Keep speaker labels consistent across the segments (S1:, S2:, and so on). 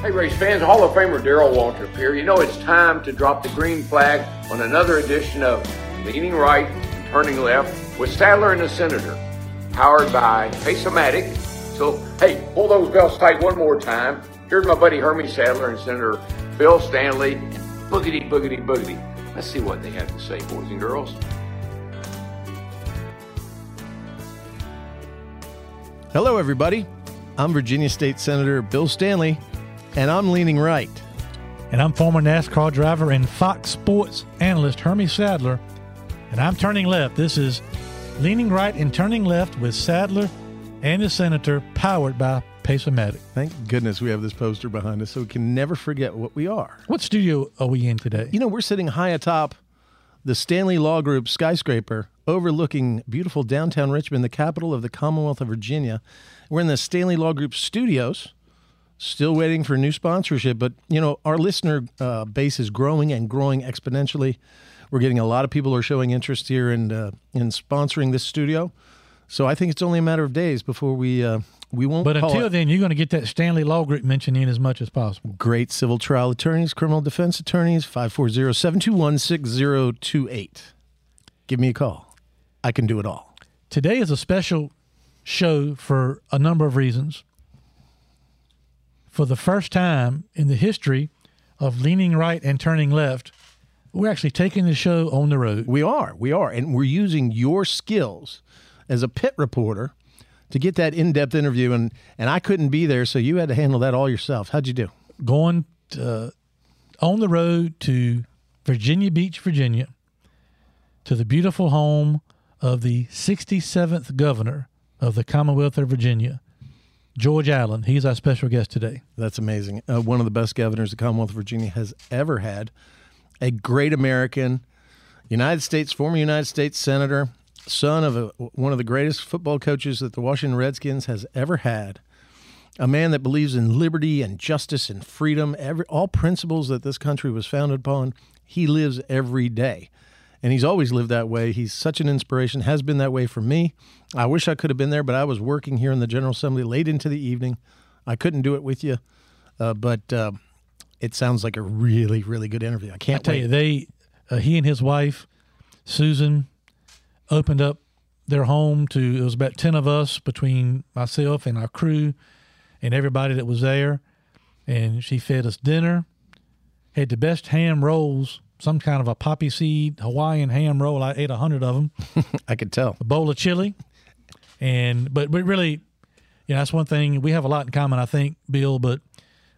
S1: Hey, race fans, Hall of Famer Darrell Waltrip here. You know it's time to drop the green flag on another edition of Leaning Right and Turning Left with Sadler and the Senator, powered by Pace-O-Matic. So, hey, pull those belts tight one more time. Here's my buddy Hermie Sadler and Senator Bill Stanley. Boogity, boogity, boogity. Let's see what they have to say, boys and girls.
S2: Hello, everybody. I'm Virginia State Senator Bill Stanley, and I'm leaning right.
S3: And I'm former NASCAR driver and Fox Sports analyst Hermie Sadler, and I'm turning left. This is Leaning Right and Turning Left with Sadler and the Senator, powered by Pace-O-Matic.
S2: Thank goodness we have this poster behind us so we can never forget what we are.
S3: What studio are we in today?
S2: You know, we're sitting high atop the Stanley Law Group skyscraper overlooking beautiful downtown Richmond, the capital of the Commonwealth of Virginia. We're in the Stanley Law Group studios, still waiting for new sponsorship. But, you know, our listener uh, base is growing and growing exponentially. We're getting a lot of people who are showing interest here in, uh, in sponsoring this studio. So I think it's only a matter of days before we uh, we won't.
S3: But until
S2: it
S3: then, you're going to get that Stanley Law Group mention in as much as possible.
S2: great civil trial attorneys, criminal defense attorneys, 540-721-6028. Give me a call. I can do it all.
S3: Today is a special show for a number of reasons. For the first time in the history of leaning right and turning left, we're actually taking the show on the road.
S2: We are. We are. And we're using your skills as a pit reporter to get that in-depth interview and and I couldn't be there so you had to handle that all yourself. How'd you do?
S3: Going uh, on the road to Virginia Beach, Virginia, to the beautiful home of the 67th governor of the Commonwealth of Virginia, George Allen. He's our special guest today.
S2: That's amazing. Uh, one of the best governors the Commonwealth of Virginia has ever had. A great American, United States, former United States Senator, son of a, one of the greatest football coaches that the Washington Redskins has ever had. A man that believes in liberty and justice and freedom, every, all principles that this country was founded upon. He lives every day. And he's always lived that way. He's such an inspiration, has been that way for me. I wish I could have been there, but I was working here in the General Assembly late into the evening. I couldn't do it with you, uh, but uh, it sounds like a really, really good interview. I
S3: I
S2: can't
S3: tell
S2: wait.
S3: you, they, uh, he and his wife, Susan, opened up their home to. It was about ten of us between myself and our crew, and everybody that was there. And she fed us dinner. Had the best ham rolls, some kind of a poppy seed Hawaiian ham roll. I ate a hundred of them.
S2: I could tell.
S3: a bowl of chili, and but but really, you know, that's one thing we have a lot in common. I think, Bill, but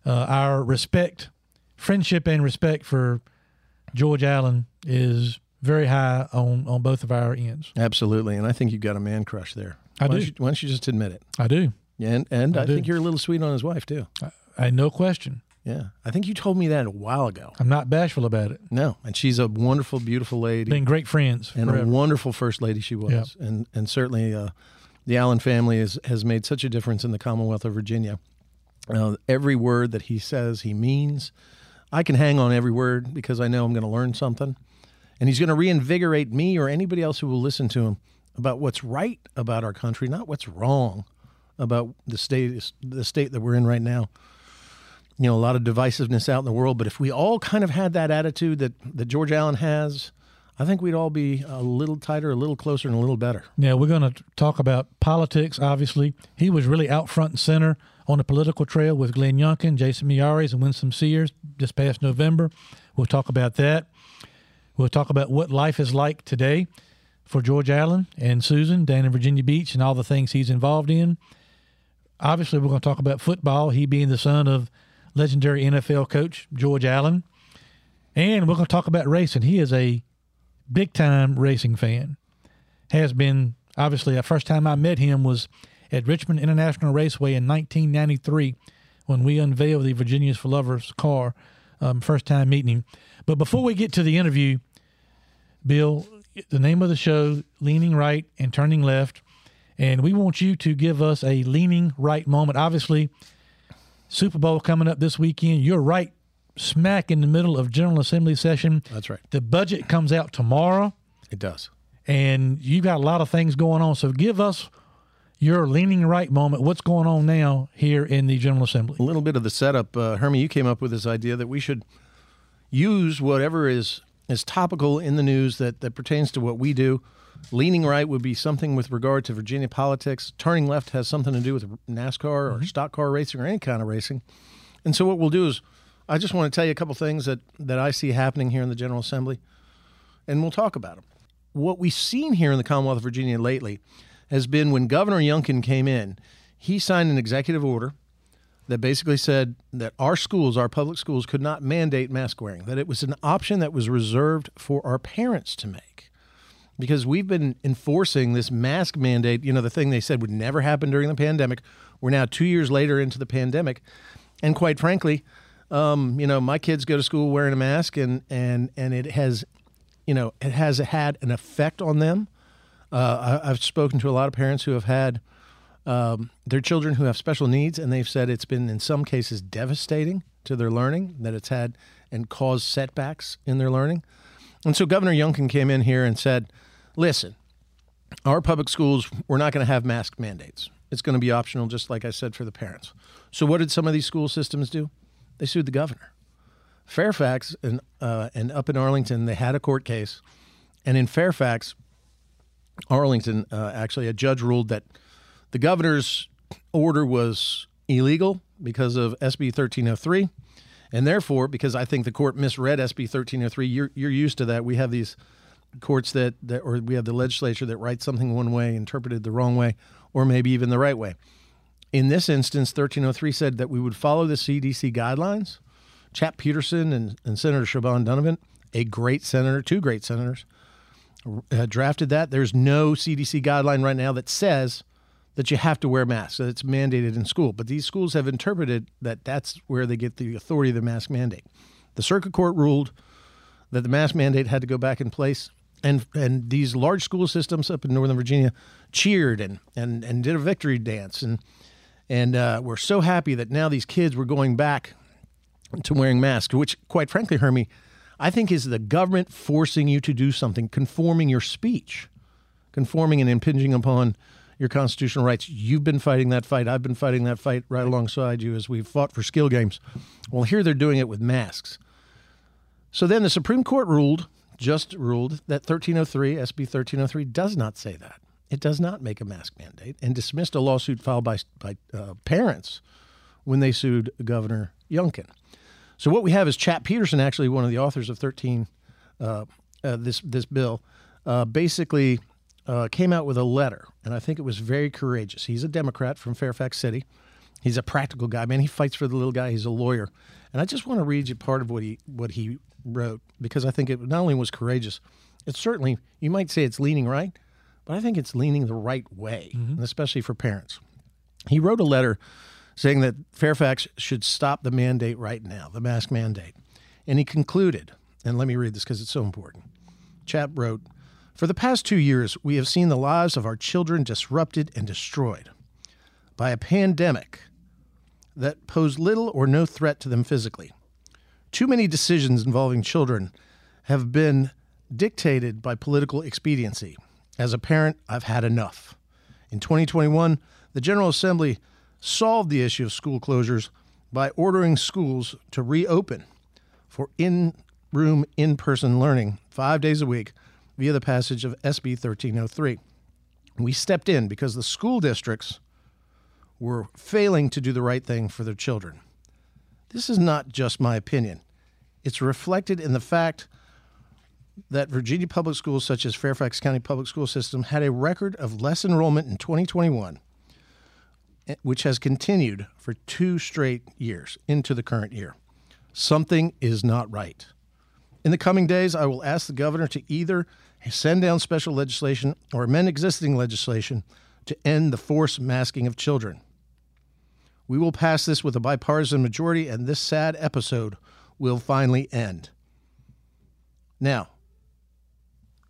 S3: uh, our respect, friendship, and respect for George Allen is very high on on both of our ends.
S2: Absolutely. And I think you've got a man crush there.
S3: I
S2: why
S3: do.
S2: Don't you, why don't you just admit it?
S3: I do,
S2: And, and I,
S3: do.
S2: think you're a little sweet on his wife, too.
S3: I no question.
S2: Yeah. I think you told me that a while ago.
S3: I'm not bashful about it.
S2: No. And she's a wonderful, beautiful lady.
S3: Been great friends
S2: and
S3: forever.
S2: a wonderful first lady she was.
S3: Yeah.
S2: And, and certainly uh, the Allen family is, has made such a difference in the Commonwealth of Virginia. Uh, every word that he says, he means. I can hang on every word because I know I'm going to learn something. And he's going to reinvigorate me or anybody else who will listen to him about what's right about our country, not what's wrong about the state the state that we're in right now. You know, a lot of divisiveness out in the world, but if we all kind of had that attitude that, that George Allen has, I think we'd all be a little tighter, a little closer, and a little better.
S3: Now we're going to talk about politics. Obviously, he was really out front and center on the political trail with Glenn Youngkin, Jason Miyares, and Winsome Sears this past November. We'll talk about that. We'll talk about what life is like today for George Allen and Susan down in Virginia Beach and all the things he's involved in. Obviously, we're going to talk about football. He being the son of legendary NFL coach George Allen, and we're going to talk about racing. He is a big time racing fan has been obviously the first time I met him was at Richmond International Raceway in 1993 when we unveiled the Virginia's for Lovers car. Um, first time meeting him. But before we get to the interview, Bill, the name of the show, Leaning Right and Turning Left. And we want you to give us a leaning right moment. Obviously, Super Bowl coming up this weekend. You're right smack in the middle of General Assembly session.
S2: That's right.
S3: The budget comes out tomorrow
S2: It does.
S3: and you got a lot of things going on. So give us your leaning right moment. What's going on now here in the General Assembly?
S2: A little bit of the setup. Uh, Hermie, you came up with this idea that we should use whatever is is topical in the news that, that pertains to what we do. Leaning right would be something with regard to Virginia politics. Turning left has something to do with NASCAR or mm-hmm. stock car racing or any kind of racing. And so what we'll do is I just want to tell you a couple things that, that I see happening here in the General Assembly, and we'll talk about them. What we've seen here in the Commonwealth of Virginia lately has been when Governor Youngkin came in, he signed an executive order that basically said that our schools, our public schools, could not mandate mask wearing, that it was an option that was reserved for our parents to make. Because we've been enforcing this mask mandate, you know, the thing they said would never happen during the pandemic. We're now two years later into the pandemic. And quite frankly, um, you know, my kids go to school wearing a mask, and and and it has, you know, it has had an effect on them. Uh, I, have spoken to a lot of parents who have had um, their children who have special needs, and they've said it's been in some cases devastating to their learning that it's had and caused setbacks in their learning. And so Governor Youngkin came in here and said, "Listen, our public schools we're not going to have mask mandates. It's going to be optional, just like I said for the parents." So what did some of these school systems do? They sued the governor. Fairfax and uh, and up in Arlington, they had a court case, and in Fairfax, Arlington, uh, actually, a judge ruled that the governor's order was illegal because of SB 1303. And therefore, because I think the court misread SB 1303, you're, you're used to that. We have these courts that, that, or we have the legislature that writes something one way, interpreted the wrong way, or maybe even the right way. In this instance, 1303 said that we would follow the CDC guidelines. Chap Peterson and, and Senator Siobhan Dunnavant, a great senator, two great senators, uh, drafted that. There's no CDC guideline right now that says that you have to wear masks, that it's mandated in school. But these schools have interpreted that that's where they get the authority of the mask mandate. The circuit court ruled that the mask mandate had to go back in place. And, and these large school systems up in Northern Virginia cheered and, and, and did a victory dance. And, and uh, we're so happy that now these kids were going back to wearing masks, which, quite frankly, Hermie, I think is the government forcing you to do something, conforming your speech, conforming and impinging upon your constitutional rights. You've been fighting that fight. I've been fighting that fight right alongside you as we've fought for skill games. Well, here they're doing it with masks. So then the Supreme Court ruled, just ruled, that 1303, SB 1303, does not say that. It does not make a mask mandate and dismissed a lawsuit filed by, by uh, parents when they sued Governor Youngkin. So what we have is Chap Peterson, actually one of the authors of 13, uh, uh, this, this bill, uh, basically uh, came out with a letter, and I think it was very courageous. He's a Democrat from Fairfax City. He's a practical guy, man. He fights for the little guy. He's a lawyer, and I just want to read you part of what he what he wrote because I think it not only was courageous, it's certainly you might say it's leaning right, but I think it's leaning the right way, mm-hmm. especially for parents. He wrote a letter saying that Fairfax should stop the mandate right now, the mask mandate, and he concluded. And let me read this because it's so important. Chap wrote. For the past two years, we have seen the lives of our children disrupted and destroyed by a pandemic that posed little or no threat to them physically. Too many decisions involving children have been dictated by political expediency. As a parent, I've had enough. In 2021, the General Assembly solved the issue of school closures by ordering schools to reopen for in room, in person learning five days a week via the passage of SB 1303. We stepped in because the school districts were failing to do the right thing for their children. This is not just my opinion. It's reflected in the fact that Virginia public schools, such as Fairfax County Public School System, had a record of less enrollment in 2021, eh, which has continued for two straight years into the current year. Something is not right. In the coming days, I will ask the governor to either send down special legislation or amend existing legislation to end the forced masking of children. We will pass this with a bipartisan majority, and this sad episode will finally end. Now,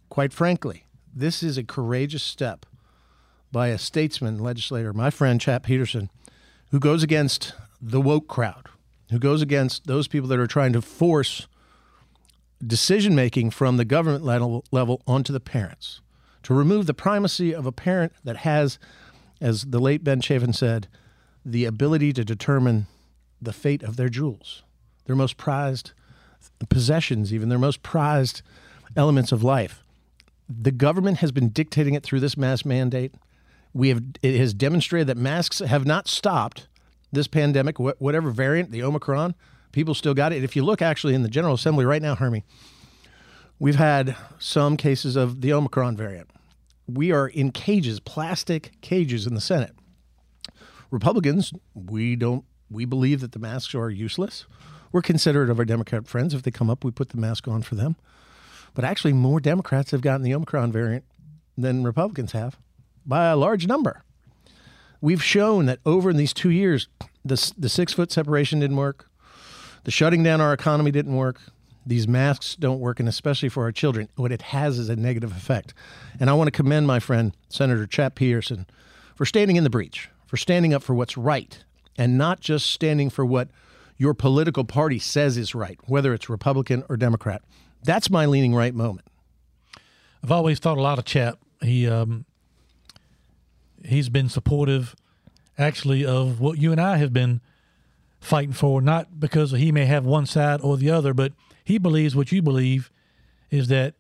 S2: quite frankly, this is a courageous step by a statesman, legislator, my friend Chap Peterson, who goes against the woke crowd, who goes against those people that are trying to force decision making from the government level, level onto the parents, to remove the primacy of a parent that has as the late Ben Chafin said, the ability to determine the fate of their jewels, their most prized possessions, even their most prized elements of life. The government has been dictating it through this mask mandate. We have it has demonstrated that masks have not stopped this pandemic, whatever variant, the Omicron, people still got it. If you look actually in the General Assembly right now, Hermie, we've had some cases of the Omicron variant. We are in cages, plastic cages in the Senate. Republicans, we don't we believe that the masks are useless. We're considerate of our Democrat friends. If they come up, we put the mask on for them. But actually, more Democrats have gotten the Omicron variant than Republicans have by a large number. We've shown that over in these two years, the, the six foot separation didn't work. The shutting down our economy didn't work. These masks don't work, and especially for our children, what it has is a negative effect. And I want to commend my friend, Senator Chap Peterson, for standing in the breach, for standing up for what's right, and not just standing for what your political party says is right, whether it's Republican or Democrat. That's my leaning right moment.
S3: I've always thought a lot of Chap. He um, he's been supportive, actually, of what you and I have been fighting for. Not because he may have one side or the other, but he believes what you believe is that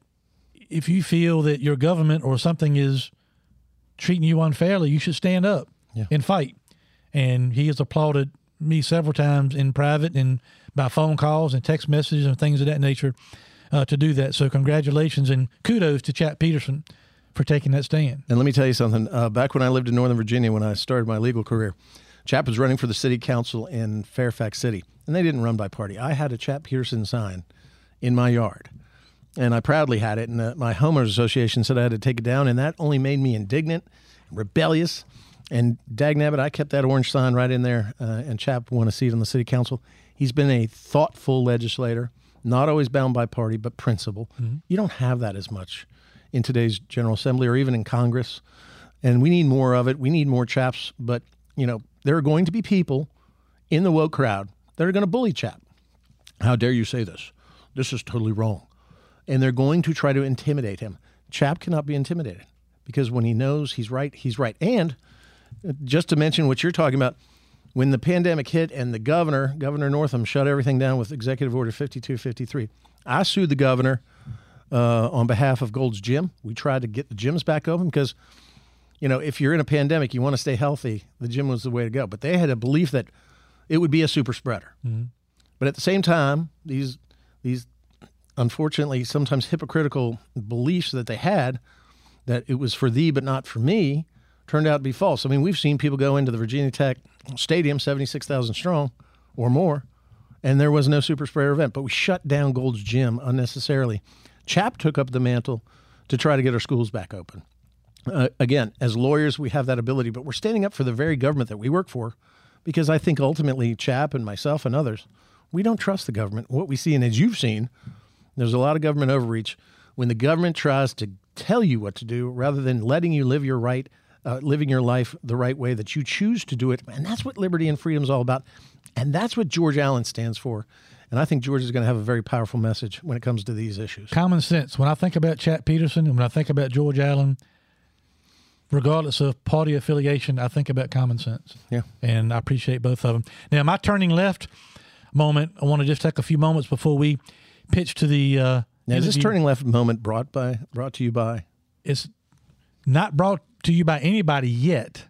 S3: if you feel that your government or something is treating you unfairly, you should stand up yeah. and fight. And he has applauded me several times in private and by phone calls and text messages and things of that nature uh, to do that. So congratulations and kudos to Chap Peterson for taking that stand.
S2: And let me tell you something. Uh, back when I lived in Northern Virginia, when I started my legal career, Chap was running for the city council in Fairfax City, and they didn't run by party. I had a Chap Peterson sign in my yard, and I proudly had it. And uh, my homeowners association said I had to take it down, and that only made me indignant, rebellious. And Dagnabbit, I kept that orange sign right in there, uh, and Chap won a seat on the city council. He's been a thoughtful legislator, not always bound by party, but principle. Mm-hmm. You don't have that as much in today's General Assembly or even in Congress. And we need more of it. We need more chaps. But, you know, there are going to be people in the woke crowd that are going to bully Chap. How dare you say this? This is totally wrong. And they're going to try to intimidate him. Chap cannot be intimidated because when he knows he's right, he's right. And just to mention what you're talking about, when the pandemic hit and the governor, Governor Northam, shut everything down with Executive Order 5253, I sued the governor uh, on behalf of Gold's Gym. We tried to get the gyms back open because, you know, if you're in a pandemic, you want to stay healthy. The gym was the way to go. But they had a belief that it would be a super spreader. Mm-hmm. But at the same time, these these unfortunately sometimes hypocritical beliefs that they had that it was for thee but not for me turned out to be false. I mean, we've seen people go into the Virginia Tech Stadium, 76,000 strong or more, and there was no super spreader event, but we shut down Gold's Gym unnecessarily. Chap took up the mantle to try to get our schools back open. Uh, again, as lawyers, we have that ability, but we're standing up for the very government that we work for because I think ultimately, Chap and myself and others, we don't trust the government. What we see, and as you've seen, there's a lot of government overreach when the government tries to tell you what to do rather than letting you live your right, uh, living your life the right way that you choose to do it. And that's what liberty and freedom is all about. And that's what George Allen stands for. And I think George is going to have a very powerful message when it comes to these issues.
S3: Common sense. When I think about Chap Peterson and when I think about George Allen, regardless of party affiliation, I think about common sense.
S2: Yeah.
S3: And I appreciate both of them. Now, my turning left moment, I want to just take a few moments before we pitch to the. Uh,
S2: now, is this turning left moment brought by brought to you by?
S3: It's not brought to you by anybody yet.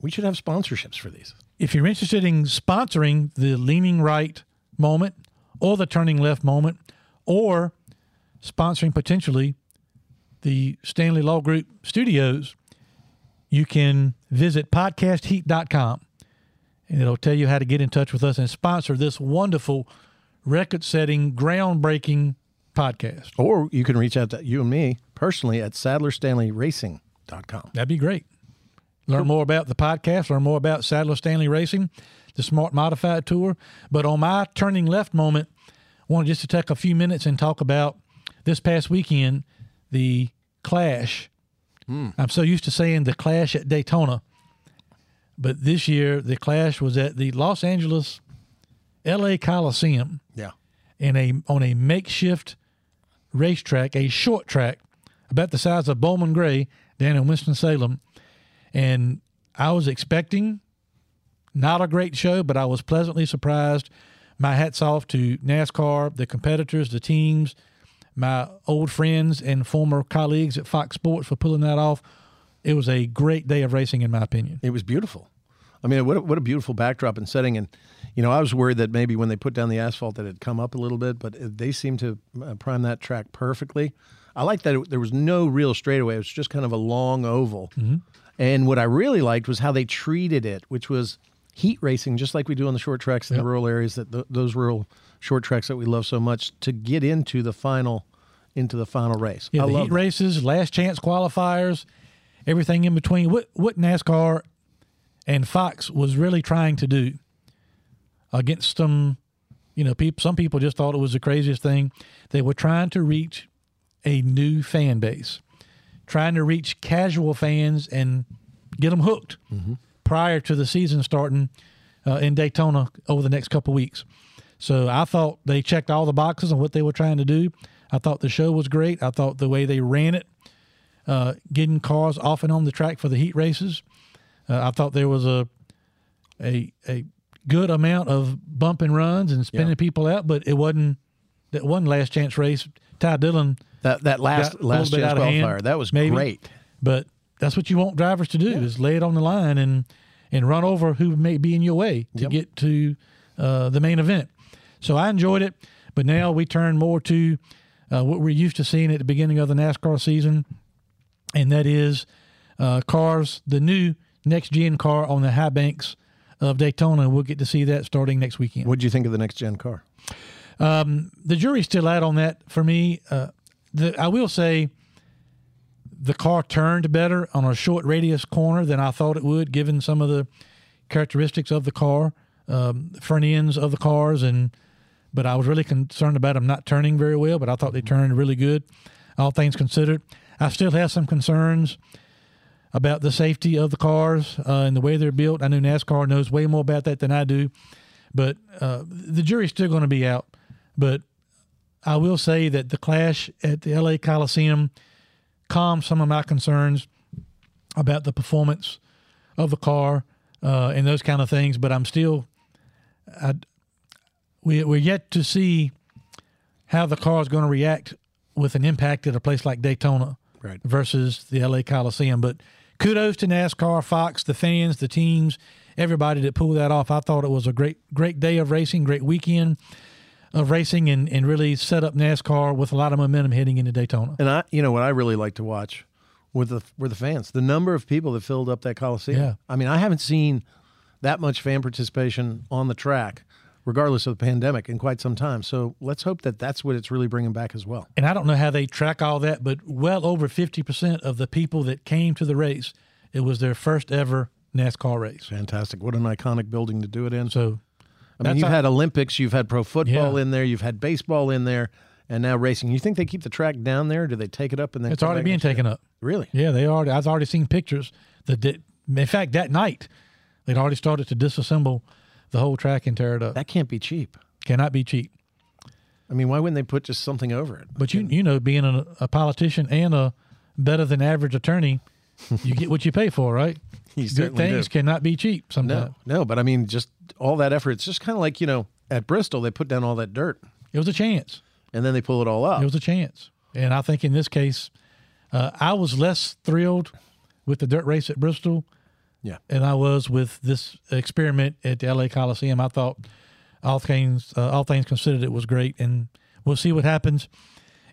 S2: We should have sponsorships for these.
S3: If you're interested in sponsoring the Leaning Right moment or the turning left moment or sponsoring potentially the Stanley Law Group studios, you can visit podcastheat.com and it'll tell you how to get in touch with us and sponsor this wonderful record setting, groundbreaking podcast.
S2: Or you can reach out to you and me personally at
S3: That'd be great. Learn more about the podcast, learn more about Sadler Stanley Racing the Smart Modified Tour. But on my turning left moment, I wanted just to take a few minutes and talk about this past weekend, the Clash. Mm. I'm so used to saying the Clash at Daytona, but this year the Clash was at the Los Angeles LA Coliseum.
S2: Yeah.
S3: In a on a makeshift racetrack, a short track about the size of Bowman Gray down in Winston Salem. and I was expecting not a great show, but I was pleasantly surprised. My hats off to NASCAR, the competitors, the teams, my old friends and former colleagues at Fox Sports for pulling that off. It was a great day of racing, in my opinion.
S2: It was beautiful. I mean, what a, what a beautiful backdrop and setting. And you know, I was worried that maybe when they put down the asphalt that it'd come up a little bit, but they seemed to uh, prime that track perfectly. I like that it, there was no real straightaway; it was just kind of a long oval. Mm-hmm. And what I really liked was how they treated it, which was heat racing, just like we do on the short tracks in the rural areas. That th- those rural short tracks that we love so much to get into the final into the final race.
S3: Yeah,
S2: I
S3: the
S2: love
S3: heat
S2: that.
S3: races, last chance qualifiers, everything in between. What what NASCAR and Fox was really trying to do against some, you know, people. Some people just thought it was the craziest thing. They were trying to reach a new fan base, trying to reach casual fans and get them hooked prior to the season starting uh, in Daytona over the next couple weeks. So I thought they checked all the boxes on what they were trying to do. I thought the show was great. I thought the way they ran it, uh, getting cars off and on the track for the heat races. Uh, I thought there was a a a good amount of bump and runs and spinning
S2: Yeah.
S3: people out, but it wasn't that one last chance race. Ty Dillon
S2: That that last last
S3: bit
S2: chance
S3: out of hand,
S2: qualifier that was
S3: maybe.
S2: great.
S3: But that's what you want drivers to do is lay it on the line and and run over who may be in your way to
S2: Yep.
S3: get to uh, the main event. So I enjoyed it, but now we turn more to uh, what we're used to seeing at the beginning of the NASCAR season, and that is uh, cars, the new next gen car on the high banks of Daytona. We'll get to see that starting next weekend.
S2: What do you think of the next gen car?
S3: The jury's still out on that for me. Uh, the, I will say the car turned better on a short radius corner than I thought it would, given some of the characteristics of the car, um, front ends of the cars, and but I was really concerned about them not turning very well. But I thought they turned really good, all things considered. I still have some concerns about the safety of the cars uh, and the way they're built. I know NASCAR knows way more about that than I do, but uh, the jury's still going to be out. But I will say that the clash at the LA Coliseum calmed some of my concerns about the performance of the car uh, and those kind of things. But I'm still, I, we, we're yet to see how the car is going to react with an impact at a place like Daytona
S2: Right.
S3: versus the LA Coliseum. But kudos to NASCAR, Fox, the fans, the teams, everybody that pulled that off. I thought it was a great, great day of racing, great weekend of racing, and, and really set up NASCAR with a lot of momentum heading into Daytona.
S2: And I, you know, what I really like to watch were the were the fans. The number of people that filled up that coliseum.
S3: Yeah.
S2: I mean, I haven't seen that much fan participation on the track, regardless of the pandemic, in quite some time. So let's hope that that's what it's really bringing back as well.
S3: And I don't know how they track all that, but well over 50% of the people that came to the race, it was their first ever NASCAR race.
S2: Fantastic! What an iconic building to do it in.
S3: So
S2: I mean,
S3: that's
S2: you've
S3: how-
S2: had Olympics, you've had pro football
S3: Yeah.
S2: in there, you've had baseball in there, and now racing. You think they keep the track down there? Or do they take it up and then?
S3: it's already being taken up.
S2: Really?
S3: Yeah, they already. I've already seen pictures that, did, in fact, that night they'd already started to disassemble the whole track and tear it up.
S2: That can't be cheap.
S3: Cannot be cheap.
S2: I mean, why wouldn't they put just something over it?
S3: But you, you know, being a, a politician and a better than average attorney, you get what you pay for, right? Good
S2: certainly do.
S3: things cannot be cheap sometimes.
S2: No, no, but I mean, just all that effort. It's just kind of like you know, at Bristol, they put down all that dirt
S3: It was a chance.
S2: and then they pull it all up.
S3: It was a chance. And I think in this case, uh, I was less thrilled with the dirt race at Bristol
S2: yeah,
S3: than I was with this experiment at the LA Coliseum. I thought all things uh, all things considered, it was great, and we'll see what happens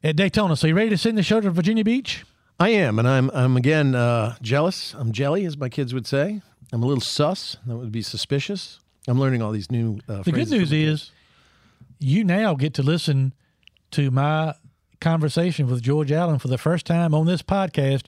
S3: at Daytona. So you ready to send the show to Virginia Beach?
S2: I am, and I'm I'm again uh, jealous. I'm jelly, as my kids would say. I'm a little sus. That would be suspicious. I'm learning all these new. Uh,
S3: The good news is you now get to listen to my conversation with George Allen for the first time on this podcast,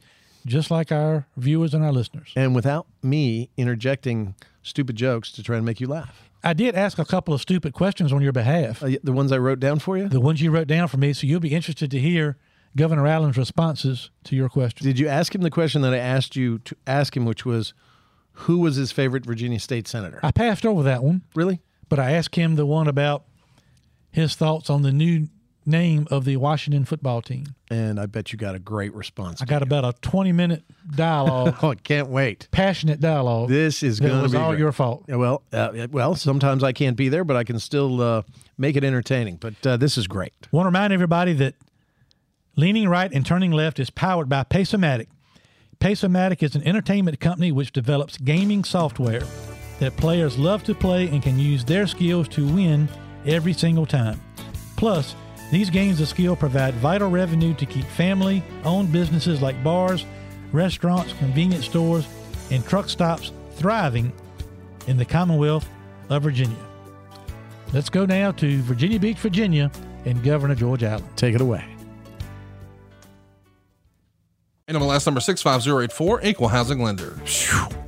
S3: just like our viewers and our listeners.
S2: and without me interjecting stupid jokes to try and make you laugh,
S3: I did ask a couple of stupid questions on your behalf,
S2: uh, the ones I wrote down for you.
S3: the ones you wrote down for me, so you'll be interested to hear Governor Allen's responses to your question.
S2: Did you ask him the question that I asked you to ask him, which was, who was his favorite Virginia State senator?
S3: I passed over that one,
S2: really?
S3: but I asked him the one about his thoughts on the new name of the Washington football team?
S2: And I bet you got a great response.
S3: I got about a 20 minute dialogue,
S2: oh, I can't wait.
S3: passionate dialogue.
S2: This is going to be
S3: all
S2: great.
S3: your fault.
S2: Yeah, Well, uh, well, sometimes I can't be there, but I can still uh, make it entertaining. But uh, this is great.
S3: want to remind everybody that Leaning Right and Turning Left is powered by Paceomatic. Paceomatic is an entertainment company which develops gaming software that players love to play and can use their skills to win every single time. Plus, these games of skill provide vital revenue to keep family owned businesses like bars, restaurants, convenience stores, and truck stops thriving in the Commonwealth of Virginia. Let's go now to Virginia Beach, Virginia, and Governor George Allen.
S2: Take it away.
S4: NMLS number 65084, equal housing lender. Phew.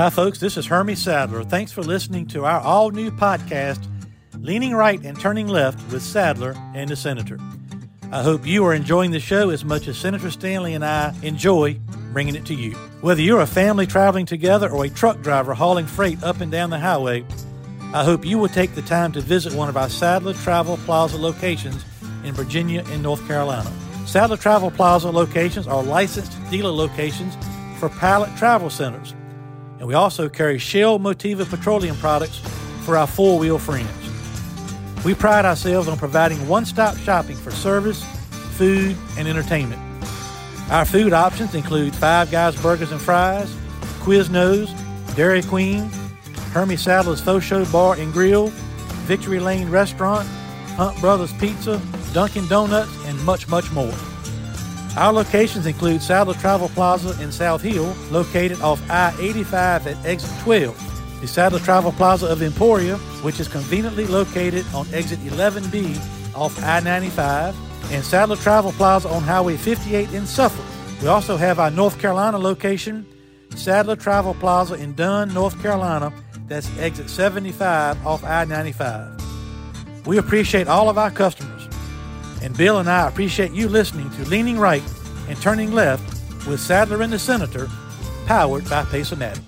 S3: Hi, folks. This is Hermie Sadler. Thanks for listening to our all new podcast, Leaning Right and Turning Left with Sadler and the Senator. I hope you are enjoying the show as much as Senator Stanley and I enjoy bringing it to you. Whether you're a family traveling together or a truck driver hauling freight up and down the highway, I hope you will take the time to visit one of our Sadler Travel Plaza locations in Virginia and North Carolina. Sadler Travel Plaza locations are licensed dealer locations for Pilot Travel Centers and we also carry Shell Motiva petroleum products for our four wheel friends. We pride ourselves on providing one stop shopping for service, food, and entertainment. Our food options include Five Guys Burgers and Fries, Quiznos, Dairy Queen, Hermie Sadler's Faux Show Bar and Grill, Victory Lane Restaurant, Hunt Brothers Pizza, Dunkin' Donuts, and much, much more. Our locations include Sadler Travel Plaza in South Hill, located off I 85 at exit 12, the Sadler Travel Plaza of Emporia, which is conveniently located on exit 11B off I 95, and Sadler Travel Plaza on Highway 58 in Suffolk. We also have our North Carolina location, Sadler Travel Plaza in Dunn, North Carolina, that's exit 75 off I 95. We appreciate all of our customers. And Bill and I appreciate you listening to Leaning Right and Turning Left with Sadler and the Senator, powered by Paceomatic.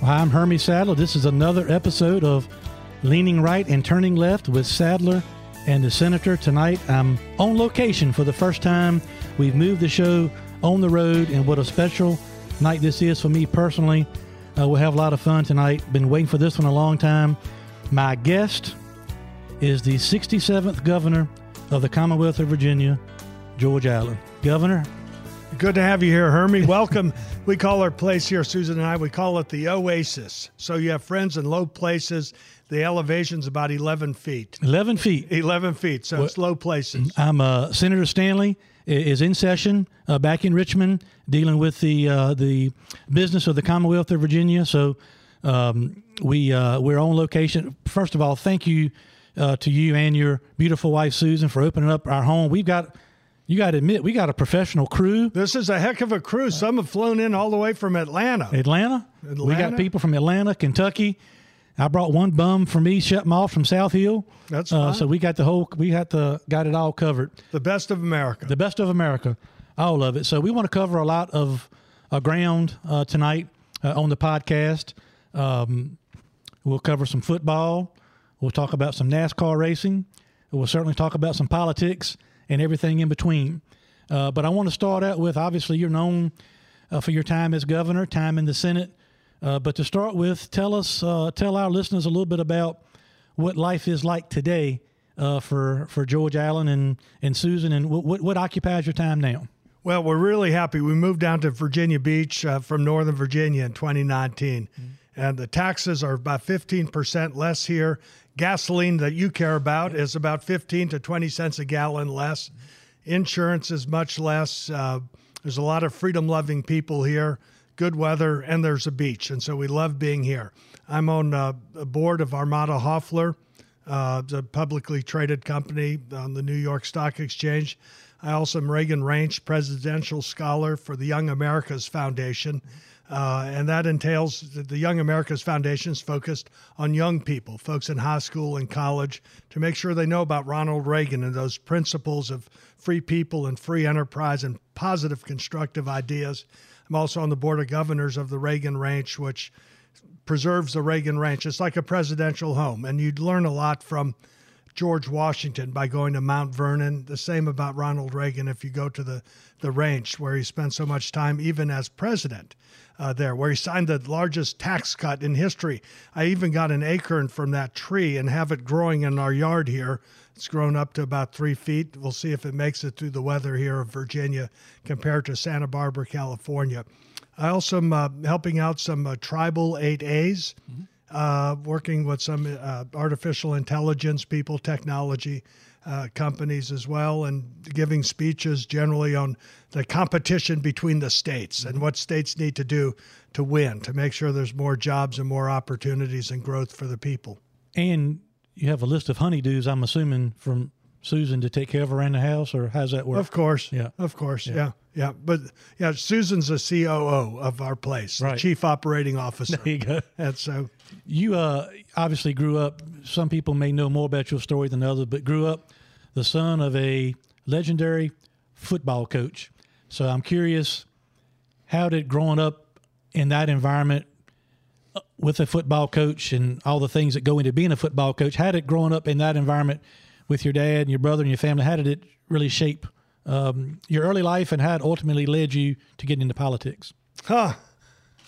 S3: Hi, I'm Hermie Sadler. This is another episode of Leaning Right and Turning Left with Sadler and the Senator. Tonight, I'm on location for the first time. We've moved the show on the road, and what a special night this is for me personally. Uh, we'll have a lot of fun tonight. Been waiting for this one a long time. My guest is the 67th governor of the Commonwealth of Virginia, George Allen. Governor,
S5: Good to have you here, Hermie. Welcome. we call our place here, Susan and I, we call it the Oasis. So you have friends in low places. The elevation's about 11 feet.
S3: 11 feet.
S5: 11 feet, so it's low places.
S3: I'm uh, Senator Stanley is in session uh, back in Richmond, dealing with the uh, the business of the Commonwealth of Virginia. So um, we uh, we're on location. First of all, thank you uh, to you and your beautiful wife Susan for opening up our home. We've got you got to admit we got a professional crew.
S5: This is a heck of a cruise. Some have flown in all the way from Atlanta.
S3: Atlanta. We got people from Atlanta, Kentucky. I brought one bum for me, shut him off from South Hill.
S5: That's
S3: uh, so we got the whole we got the got it all covered.
S5: The best of America.
S3: the best of America, all of it. So we want to cover a lot of uh, ground uh, tonight uh, on the podcast. Um, we'll cover some football. We'll talk about some NASCAR racing. We'll certainly talk about some politics and everything in between. Uh, but I want to start out with obviously you're known uh, for your time as governor, time in the Senate. Uh, but to start with, tell us, uh, tell our listeners a little bit about what life is like today uh, for for George Allen and and Susan, and what, what what occupies your time now.
S5: Well, we're really happy. We moved down to Virginia Beach uh, from Northern Virginia in 2019, and the taxes are about 15% less here. Gasoline that you care about is about 15 to 20 cents a gallon less. Insurance is much less. Uh, there's a lot of freedom loving people here, good weather, and there's a beach. And so we love being here. I'm on uh, the board of Armada Hoffler. Uh, a publicly traded company on the New York Stock Exchange. I also am Reagan Ranch Presidential Scholar for the Young Americas Foundation. Uh, and that entails the Young Americas Foundation is focused on young people, folks in high school and college, to make sure they know about Ronald Reagan and those principles of free people and free enterprise and positive constructive ideas. I'm also on the board of governors of the Reagan Ranch, which preserves the Reagan Ranch. It's like a presidential home, and you'd learn a lot from George Washington by going to Mount Vernon. The same about Ronald Reagan if you go to the, the ranch where he spent so much time, even as president. Uh, there, where he signed the largest tax cut in history. I even got an acorn from that tree and have it growing in our yard here. It's grown up to about three feet. We'll see if it makes it through the weather here of Virginia compared to Santa Barbara, California. I also am uh, helping out some uh, tribal 8As, mm-hmm. Uh, working with some uh, artificial intelligence people, technology uh, companies as well, and giving speeches generally on the competition between the states and what states need to do to win, to make sure there's more jobs and more opportunities and growth for the people.
S3: And you have a list of honeydews, I'm assuming, from Susan to take care of around the house, or how's that work?
S5: Of course.
S3: Yeah.
S5: Of course. Yeah. yeah. Yeah, but yeah, Susan's the COO of our place,
S3: right.
S5: Chief Operating Officer.
S3: There you go.
S5: And so
S3: you uh, obviously grew up. Some people may know more about your story than others, but grew up the son of a legendary football coach. So I'm curious, how did growing up in that environment uh, with a football coach and all the things that go into being a football coach, how did growing up in that environment with your dad and your brother and your family, how did it really shape um, your early life and how it ultimately led you to getting into politics?
S5: Huh.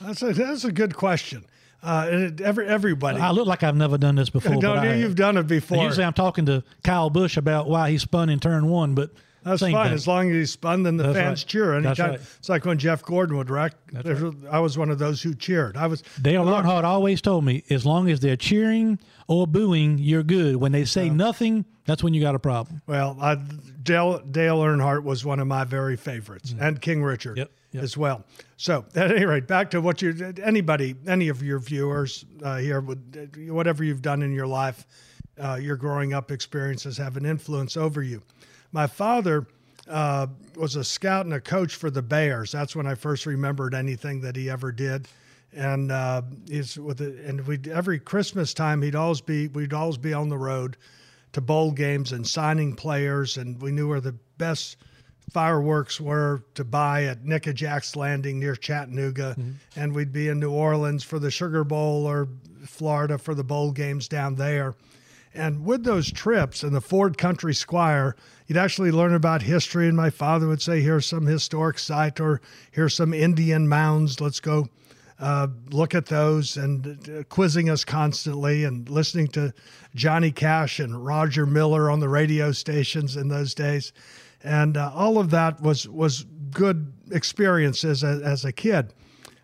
S5: That's a, that's a good question. Uh, every, everybody.
S3: I look like I've never done this before.
S5: Don't you? You've done it before.
S3: Usually I'm talking to Kyle Busch about why he spun in turn one, but
S5: that's
S3: fine.
S5: Thing. As long as he's spun, then the
S3: That's
S5: fans
S3: right.
S5: cheer.
S3: That's right.
S5: it's like when Jeff Gordon would wreck. I was one of those who cheered. I was.
S3: Dale Earnhardt always told me, as long as they're cheering or booing, you're good. When they say nothing, that's when you got a problem.
S5: Well, I, Dale, Dale Earnhardt was one of my very favorites, and King Richard
S3: Yep, yep.
S5: as well. So, at any rate, back to what you, anybody, any of your viewers uh, here, would whatever you've done in your life, uh, your growing up experiences have an influence over you. My father uh, was a scout and a coach for the Bears. That's when I first remembered anything that he ever did. And uh, he's with it, and we every Christmas time he'd always be we'd always be on the road to bowl games and signing players, and we knew where the best fireworks were to buy at Nickajack's Landing near Chattanooga, and we'd be in New Orleans for the Sugar Bowl or Florida for the bowl games down there. And with those trips and the Ford Country Squire, you'd actually learn about history. And my father would say, "Here's some historic site, or here's some Indian mounds. Let's go uh, look at those." And uh, quizzing us constantly, and listening to Johnny Cash and Roger Miller on the radio stations in those days, and uh, all of that was was good experiences as, as a kid.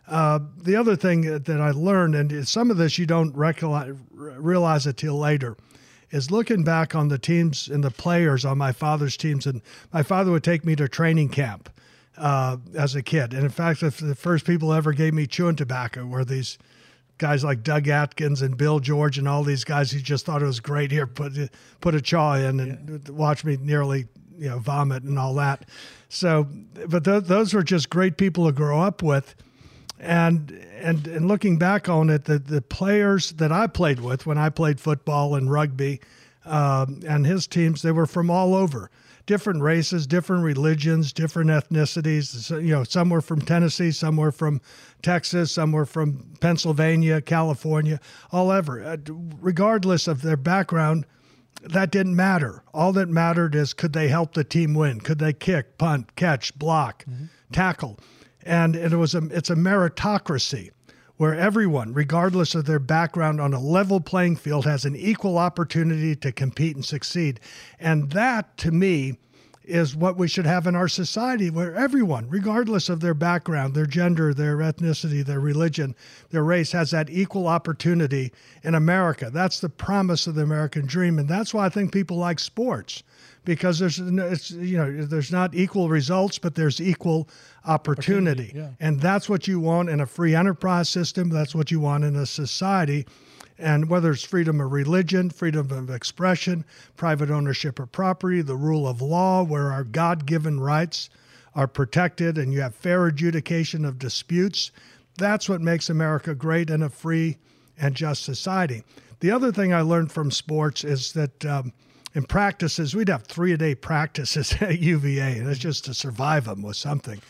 S5: Uh, the other thing that I learned, and some of this you don't recognize, realize it till later, is looking back on the teams and the players on my father's teams. And my father would take me to training camp uh, as a kid. And in fact, the, first people ever gave me chewing tobacco were these guys like Doug Atkins and Bill George and all these guys who just thought it was great. Here, put put a chaw in and watch me nearly you know vomit and all that. So, but th- those were just great people to grow up with and and and looking back on it, the the players that I played with when I played football and rugby, um, and his teams, they were from all over, different races, different religions, different ethnicities. So, you know, some were from Tennessee, some were from Texas, some were from Pennsylvania, California, all over. Uh, regardless of their background, that didn't matter. All that mattered is could they help the team win? Could they kick, punt, catch, block, tackle? And it was a it's a meritocracy where everyone regardless of their background on a level playing field has an equal opportunity to compete and succeed. And that to me is what we should have in our society where everyone regardless of their background their gender their ethnicity their religion their race has that equal opportunity in america. That's the promise of the american dream. And that's why i think people like sports because there's it's you know there's not equal results, but there's equal opportunity,
S3: yeah.
S5: and that's what you want in a free enterprise system. That's what you want in a society. And whether it's freedom of religion, freedom of expression, private ownership of property, the rule of law, where our God given rights are protected and you have fair adjudication of disputes, that's what makes America great and a free and just society. The other thing I learned from sports is that um, in practices, we'd have three a day practices at UVA, and it's just to survive them was something.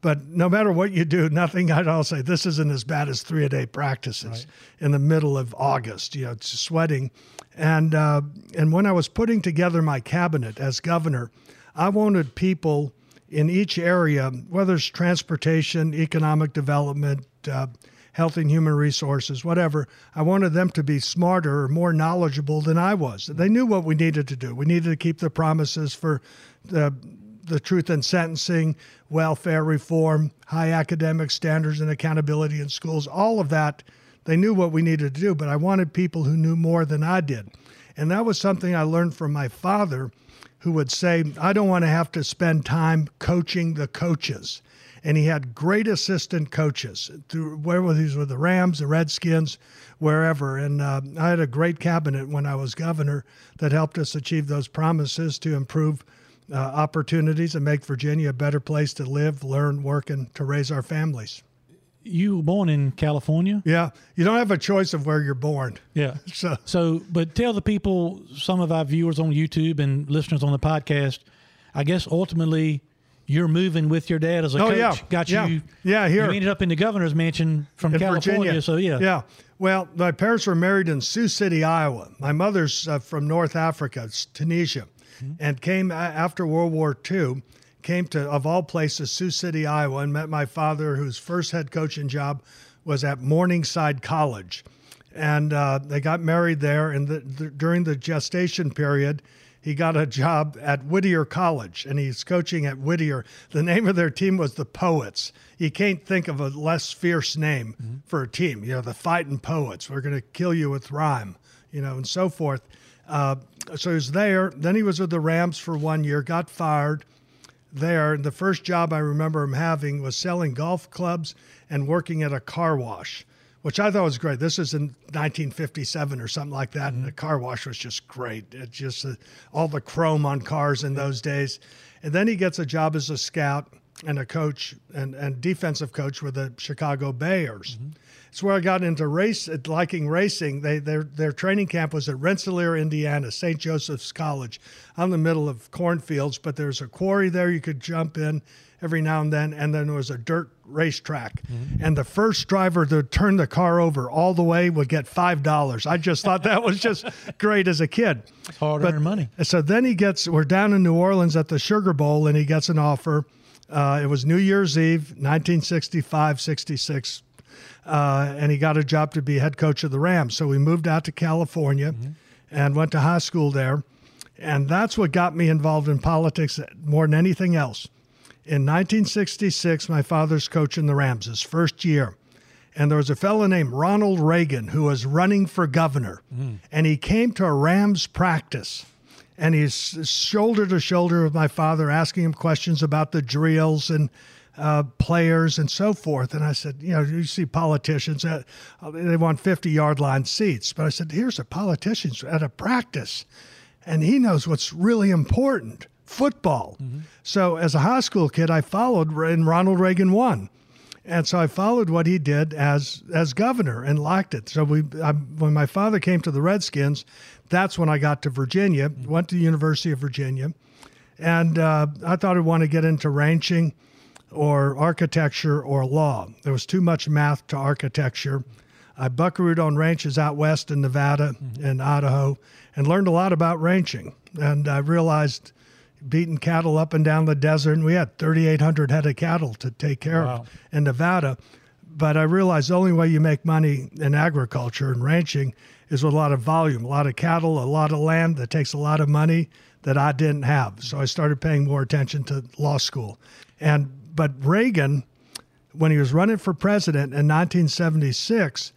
S5: But no matter what you do, nothing I'd all say this isn't as bad as three a day practices in the middle of August. You know, it's sweating, and uh, and when I was putting together my cabinet as governor, I wanted people in each area, whether it's transportation, economic development, uh, health and human resources, whatever, I wanted them to be smarter or more knowledgeable than I was. They knew what we needed to do. We needed to keep the promises for the the truth in sentencing, welfare reform, high academic standards and accountability in schools, all of that. They knew what we needed to do, but I wanted people who knew more than I did. And that was something I learned from my father, who would say, I don't want to have to spend time coaching the coaches. And he had great assistant coaches through whether these were the Rams, the Redskins, wherever. And uh, I had a great cabinet when I was governor that helped us achieve those promises to improve uh, opportunities and make Virginia a better place to live, learn, work, and to raise our families.
S3: You were born in California.
S5: Yeah, you don't have a choice of where you're born.
S3: Yeah.
S5: So
S3: So, but tell the people, some of our viewers on YouTube and listeners on the podcast, I guess ultimately you're moving with your dad as a
S5: Oh,
S3: coach.
S5: yeah.
S3: Got
S5: Yeah.
S3: you.
S5: Yeah, here.
S3: You ended up in the governor's mansion from
S5: in
S3: California.
S5: Virginia.
S3: So yeah.
S5: yeah. Well, my parents were married in Sioux City, Iowa. My mother's uh, from North Africa, Tunisia, and came after World War II. Came to of all places Sioux City, Iowa, and met my father, whose first head coaching job was at Morningside College, and uh, they got married there. And the, the, during the gestation period, he got a job at Whittier College and he's coaching at Whittier. The name of their team was the Poets. You can't think of a less fierce name for a team. You know, the Fighting Poets. We're going to kill you with rhyme, you know, and so forth. Uh, so he was there. Then he was with the Rams for one year, got fired there. And the first job I remember him having was selling golf clubs and working at a car wash, which I thought was great. This is in 1957 or something like that. And the car wash was just great. It just uh, all the chrome on cars in those days. And then he gets a job as a scout and a coach and, and defensive coach with the Chicago Bears. It's where I got into race, liking racing. They their their training camp was at Rensselaer, Indiana, St. Joseph's College, out in the middle of cornfields. But there's a quarry there you could jump in every now and then, and then there was a dirt racetrack. And the first driver to turn the car over all the way would get five dollars. I just thought that was just great as a kid.
S3: Hard earned money.
S5: So then he gets, we're down in New Orleans at the Sugar Bowl, and he gets an offer. Uh, it was New Year's Eve, 1965, 66. Uh, and he got a job to be head coach of the Rams. So we moved out to California and went to high school there. And that's what got me involved in politics more than anything else. In 1966, my father's coaching the Rams, his first year. And there was a fellow named Ronald Reagan who was running for governor. And he came to a Rams practice and he's shoulder to shoulder with my father, asking him questions about the drills and uh, players and so forth. And I said, you know, you see politicians, at, they want 50 yard line seats. But I said, here's a politician at a practice, and he knows what's really important football. So as a high school kid, I followed, and Ronald Reagan won. And so I followed what he did as as governor and liked it. So we, I, when my father came to the Redskins, that's when I got to Virginia. Went to the University of Virginia, and uh, I thought I'd want to get into ranching, or architecture or law. There was too much math to architecture. I buckarooed on ranches out west in Nevada mm-hmm. and Idaho, and learned a lot about ranching. And I realized beating cattle up and down the desert. And we had 3,800 head of cattle to take care
S3: Wow.
S5: of in Nevada. But I realized the only way you make money in agriculture and ranching is with a lot of volume, a lot of cattle, a lot of land that takes a lot of money that I didn't have. So I started paying more attention to law school. And but Reagan, when he was running for president in 1976,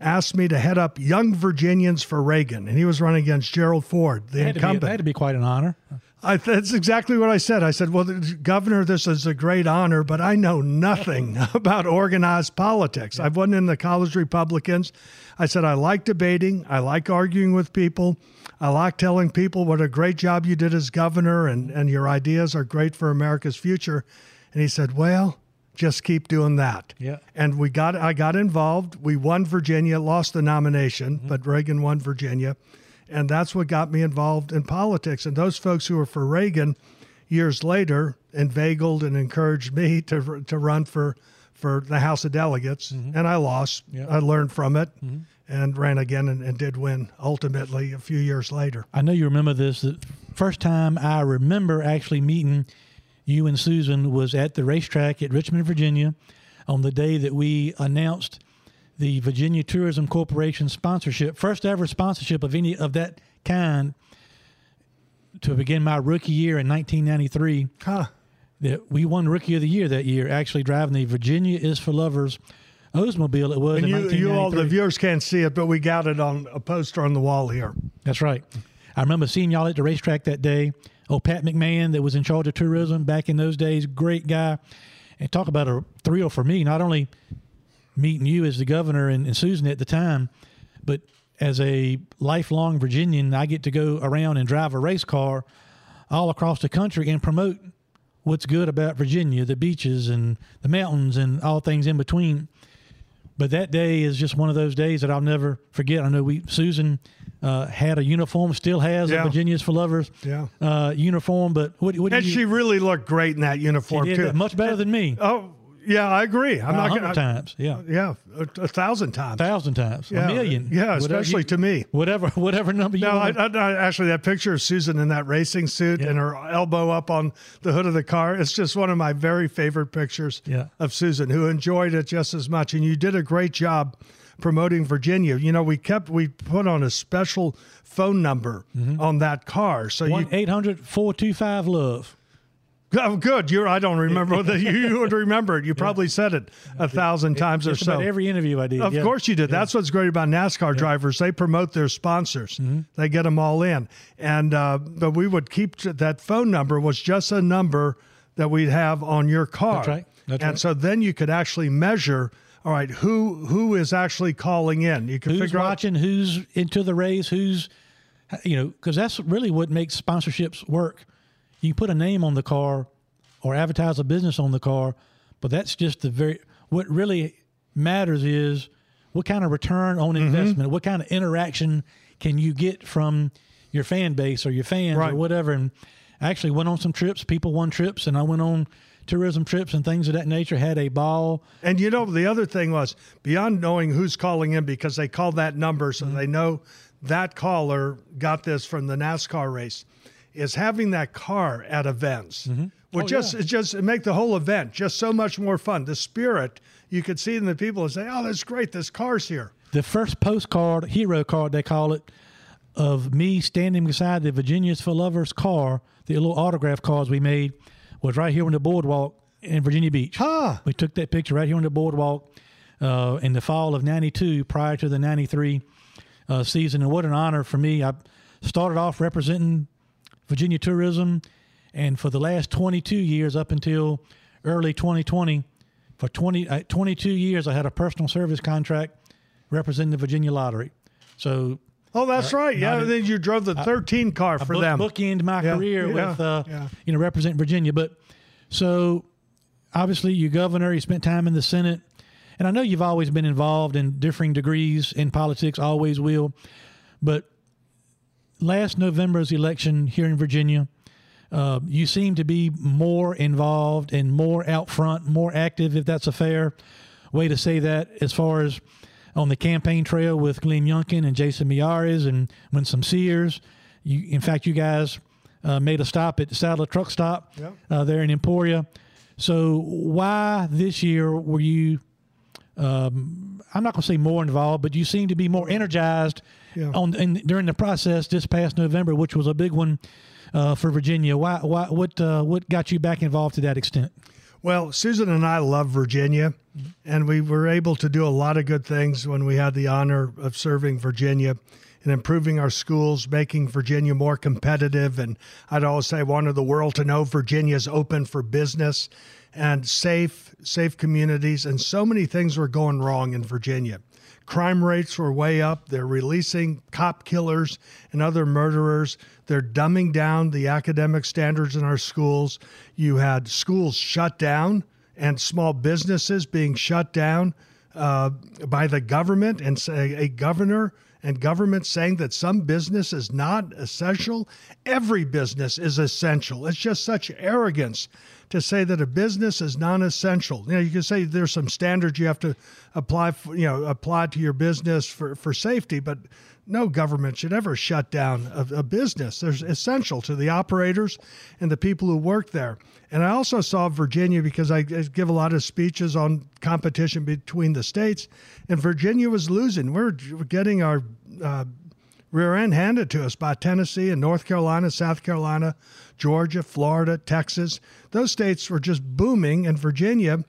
S5: asked me to head up Young Virginians for Reagan, and he was running against Gerald Ford, the
S3: That had, to be,
S5: incumbent.
S3: that had to be quite an honor.
S5: I, that's exactly what I said. I said, "Well, Governor, this is a great honor, but I know nothing about organized politics. I wasn't in the college Republicans. I said I like debating. I like arguing with people. I like telling people what a great job you did as governor, and and your ideas are great for America's future." And he said, "Well." Just keep doing that.
S3: Yeah.
S5: And we got I got involved. We won Virginia, lost the nomination, mm-hmm. but Reagan won Virginia. And that's what got me involved in politics. And those folks who were for Reagan years later inveigled and encouraged me to, to run for, for the House of Delegates. Mm-hmm. And I lost.
S3: Yeah.
S5: I learned from it mm-hmm. and ran again and, and did win ultimately a few years later.
S3: I know you remember this. The first time I remember actually meeting you and Susan was at the racetrack at Richmond, Virginia, on the day that we announced the Virginia Tourism Corporation sponsorship, first ever sponsorship of any of that kind to begin my rookie year in 1993.
S5: Huh.
S3: That we won Rookie of the Year that year, actually driving the Virginia is for Lovers Oldsmobile. It was
S5: And
S3: in
S5: you, you all, the viewers can't see it, but we got it on a poster on the wall here.
S3: That's right. I remember seeing y'all at the racetrack that day. Oh, Pat McMahon, that was in charge of tourism back in those days, great guy. And talk about a thrill for me, not only meeting you as the governor and, and Susan at the time, but as a lifelong Virginian, I get to go around and drive a race car all across the country and promote what's good about Virginia, the beaches and the mountains and all things in between. But that day is just one of those days that I'll never forget. I know we Susan uh, had a uniform, still has
S5: Yeah.
S3: a Virginia's for Lovers
S5: Yeah.
S3: uh, uniform. But what, what
S5: And
S3: you,
S5: she really looked great in that uniform, too.
S3: much better than me.
S5: Oh, yeah, I agree. I'm not
S3: hundred
S5: going
S3: times, yeah,
S5: Yeah, a, a thousand times.
S3: thousand times,
S5: Yeah.
S3: a million,
S5: Yeah, especially
S3: you-
S5: to me.
S3: Whatever, whatever number you
S5: No, I,
S3: want.
S5: I, I, actually, that picture of Susan in that racing suit and her elbow up on the hood of the car, it's just one of my very favorite pictures
S3: Yeah.
S5: of Susan, who enjoyed it just as much. And you did a great job promoting Virginia. You know, we kept, we put on a special phone number
S3: Mm-hmm.
S5: on that car. So you,
S3: One 425 love.
S5: Oh, good. You're, I don't remember that you, would remember it. You probably said it a thousand times or so.
S3: every interview I did.
S5: Of
S3: yeah.
S5: course you did. That's what's great about NASCAR drivers. They promote their sponsors.
S3: Mm-hmm.
S5: They get them all in. And uh, but we would keep t- that phone number was just a number that we'd have on your car.
S3: That's right. That's
S5: and
S3: right.
S5: so then you could actually measure. All right, who who is actually calling in? You could
S3: who's
S5: figure
S3: watching, who's into the race, who's, you know, because that's really what makes sponsorships work. You can put a name on the car or advertise a business on the car, but that's just the very, what really matters is what kind of return on
S5: Mm-hmm.
S3: investment, what kind of interaction can you get from your fan base or your fans
S5: Right.
S3: or whatever. And I actually went on some trips, people won trips, and I went on tourism trips and things of that nature, had a ball.
S5: And you know, the other thing was beyond knowing who's calling in because they call that number so they know that caller got this from the NASCAR race, is having that car at events. Would
S3: Oh,
S5: just
S3: yeah.
S5: it just make the whole event just so much more fun. The spirit you could see in the people and say, "Oh, that's great! This car's here."
S3: the first postcard, hero card, they call it, of me standing beside the Virginia's for Lovers car, the little autograph cards we made, was right here on the boardwalk in Virginia Beach.
S5: Huh.
S3: We took that picture right here on the boardwalk uh, in the fall of 92 prior to the 93 uh, season. And what an honor for me. I started off representing Virginia tourism, and for the last 22 years, up until early 2020, for 20, uh, 22 years, I had a personal service contract representing the Virginia Lottery. So
S5: Oh, that's right. Yeah, then you drove the 13 car for
S3: book,
S5: them.
S3: bookend my
S5: Yeah,
S3: career
S5: yeah,
S3: with uh,
S5: yeah.
S3: you know representing Virginia. But so obviously you governor, you spent time in the Senate, and I know you've always been involved in differing degrees in politics, always will. But last November's election here in Virginia, uh, you seem to be more involved and more out front, more active, if that's a fair way to say that, as far as on the campaign trail with Glenn Youngkin and Jason Miyares and Winsome Sears. You, in fact, you guys uh, made a stop at the Sadler Truck Stop
S5: Yep.
S3: uh, there in Emporia. So, why this year were you? Um, I'm not going to say more involved, but you seem to be more energized
S5: Yeah.
S3: on in, during the process this past November, which was a big one uh, for Virginia. Why? Why? What? Uh, what got you back involved to that extent?
S5: Well, Susan and I love Virginia, and we were able to do a lot of good things when we had the honor of serving Virginia and improving our schools, making Virginia more competitive. And I'd always say, I wanted the world to know Virginia is open for business and safe, safe communities. And so many things were going wrong in Virginia. Crime rates were way up. They're releasing cop killers and other murderers. They're dumbing down the academic standards in our schools. You had schools shut down and small businesses being shut down uh, by the government and a governor and government saying that some business is not essential. Every business is essential. It's just such arrogance to say that a business is non-essential. You know, you can say there's some standards you have to apply, for, you know, apply to your business for, for safety, but no government should ever shut down a, a business. There's essential to the operators and the people who work there. And I also saw Virginia because I give a lot of speeches on competition between the states, and Virginia was losing. We're getting our uh, rear end handed to us by Tennessee and North Carolina, South Carolina, Georgia, Florida, Texas. Those states were just booming, and Virginia,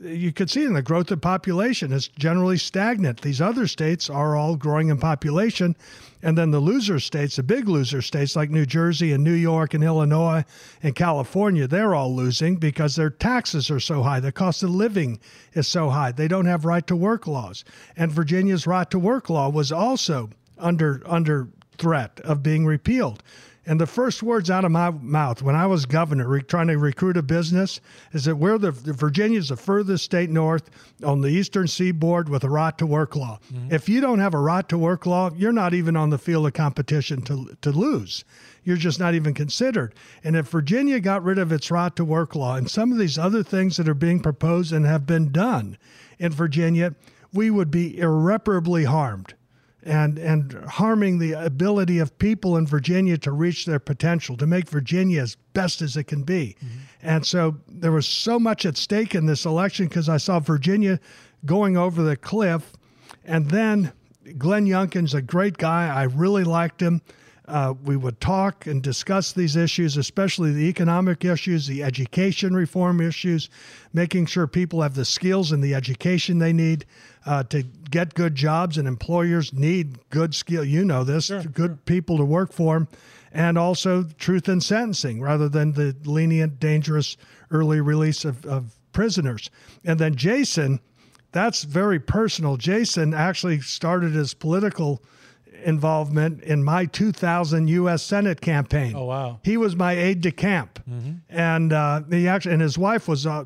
S5: you could see in the growth of population is generally stagnant. These other states are all growing in population. And then the loser states, the big loser states like New Jersey and New York and Illinois and California, they're all losing because their taxes are so high. The cost of living is so high. They don't have right to work laws. And Virginia's right to work law was also under under threat of being repealed. And the first words out of my mouth when I was governor, re- trying to recruit a business, is that we're the, the Virginia's the furthest state north on the eastern seaboard with a right to work law. Mm-hmm. If you don't have a right to work law, you're not even on the field of competition to to lose. You're just not even considered. And if Virginia got rid of its right to work law and some of these other things that are being proposed and have been done in Virginia, we would be irreparably harmed and and harming the ability of people in Virginia to reach their potential, to make Virginia as best as it can be. Mm-hmm. And so there was so much at stake in this election because I saw Virginia going over the cliff, and then Glenn Youngkin's a great guy. I really liked him. Uh, we would talk and discuss these issues, especially the economic issues, the education reform issues, making sure people have the skills and the education they need uh, to get good jobs, and employers need good skill. You know this, sure, good sure. people to work for and also truth in sentencing rather than the lenient, dangerous early release of, of prisoners. And then Jason, that's very personal. Jason actually started his political involvement in my 2000 U.S. Senate campaign.
S3: Oh wow!
S5: He was my aide de camp, mm-hmm. and uh, he actually and his wife was uh,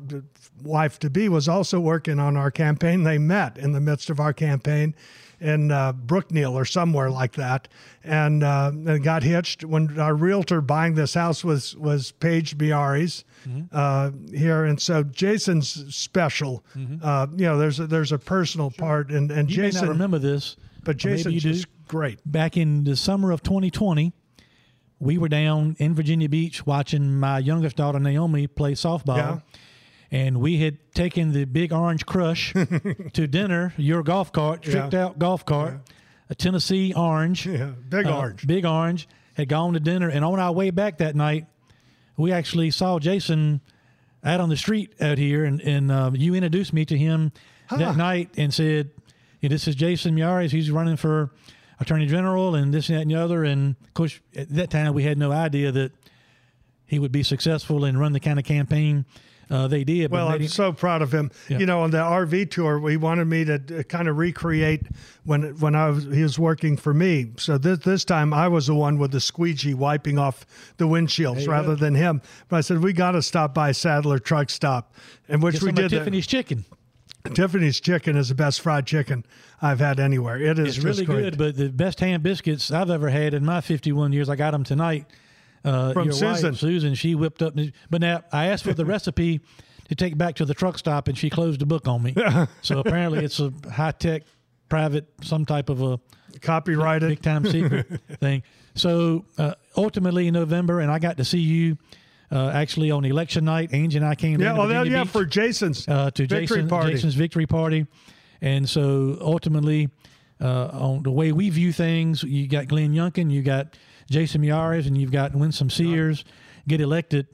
S5: wife to be was also working on our campaign. They met in the midst of our campaign in uh, Brookneal or somewhere like that, and, uh, and got hitched when our realtor buying this house was was Page Miyares mm-hmm. uh, here, and so Jason's special. Mm-hmm. Uh, you know, there's a, there's a personal sure. part, and and
S3: you
S5: Jason
S3: remember this,
S5: but Jason's just great.
S3: Back in the summer of 2020, we were down in Virginia Beach watching my youngest daughter Naomi play softball. Yeah. And we had taken the big orange crush to dinner, your golf cart, tricked yeah. out golf cart, yeah. a Tennessee orange.
S5: Yeah, big uh, orange.
S3: Big orange. Had gone to dinner. And on our way back that night, we actually saw Jason out on the street out here. And, and uh, you introduced me to him huh. that night and said, This is Jason Miyares. He's running for attorney general and this and that and the other. And of course, at that time, we had no idea that he would be successful and run the kind of campaign uh, they did.
S5: Well, I'm so proud of him. Yeah. You know, on the RV tour, he wanted me to kind of recreate when when I was he was working for me. So this this time I was the one with the squeegee wiping off the windshields rather than him. But I said we got to stop by Sadler Truck Stop, and which
S3: Get
S5: we did.
S3: Tiffany's Chicken.
S5: Tiffany's chicken is the best fried chicken I've had anywhere. It is
S3: it's really good, but the best ham biscuits I've ever had in my 51 years. I got them tonight.
S5: Uh, From Susan.
S3: Wife, Susan, she whipped up. But now I asked for the recipe to take back to the truck stop, and she closed the book on me. so apparently, it's a high tech, private, some type of a
S5: copyrighted,
S3: big time secret thing. So uh, ultimately, in November, and I got to see you uh, actually on election night. Angie and I came
S5: yeah,
S3: well,
S5: yeah,
S3: Beach,
S5: for Jason's
S3: uh, to
S5: victory
S3: Jason,
S5: party.
S3: Jason's victory party, and so ultimately, uh, on the way we view things, you got Glenn Youngkin, you got Jason Miyares, and you've got Winsome Sears get elected,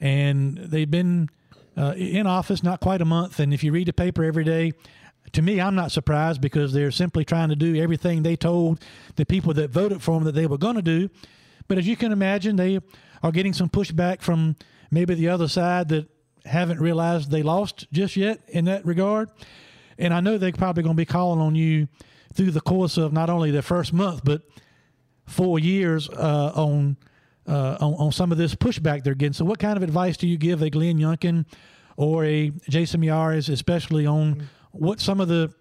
S3: and they've been uh, in office not quite a month. And if you read the paper every day, to me, I'm not surprised because they're simply trying to do everything they told the people that voted for them that they were going to do. But as you can imagine, they are getting some pushback from maybe the other side that haven't realized they lost just yet in that regard. And I know they're probably going to be calling on you through the course of not only the first month, but four years uh, on, uh, on, on some of this pushback they're getting. So, what kind of advice do you give a Glenn Youngkin or a Jason Miyares, especially on what some of the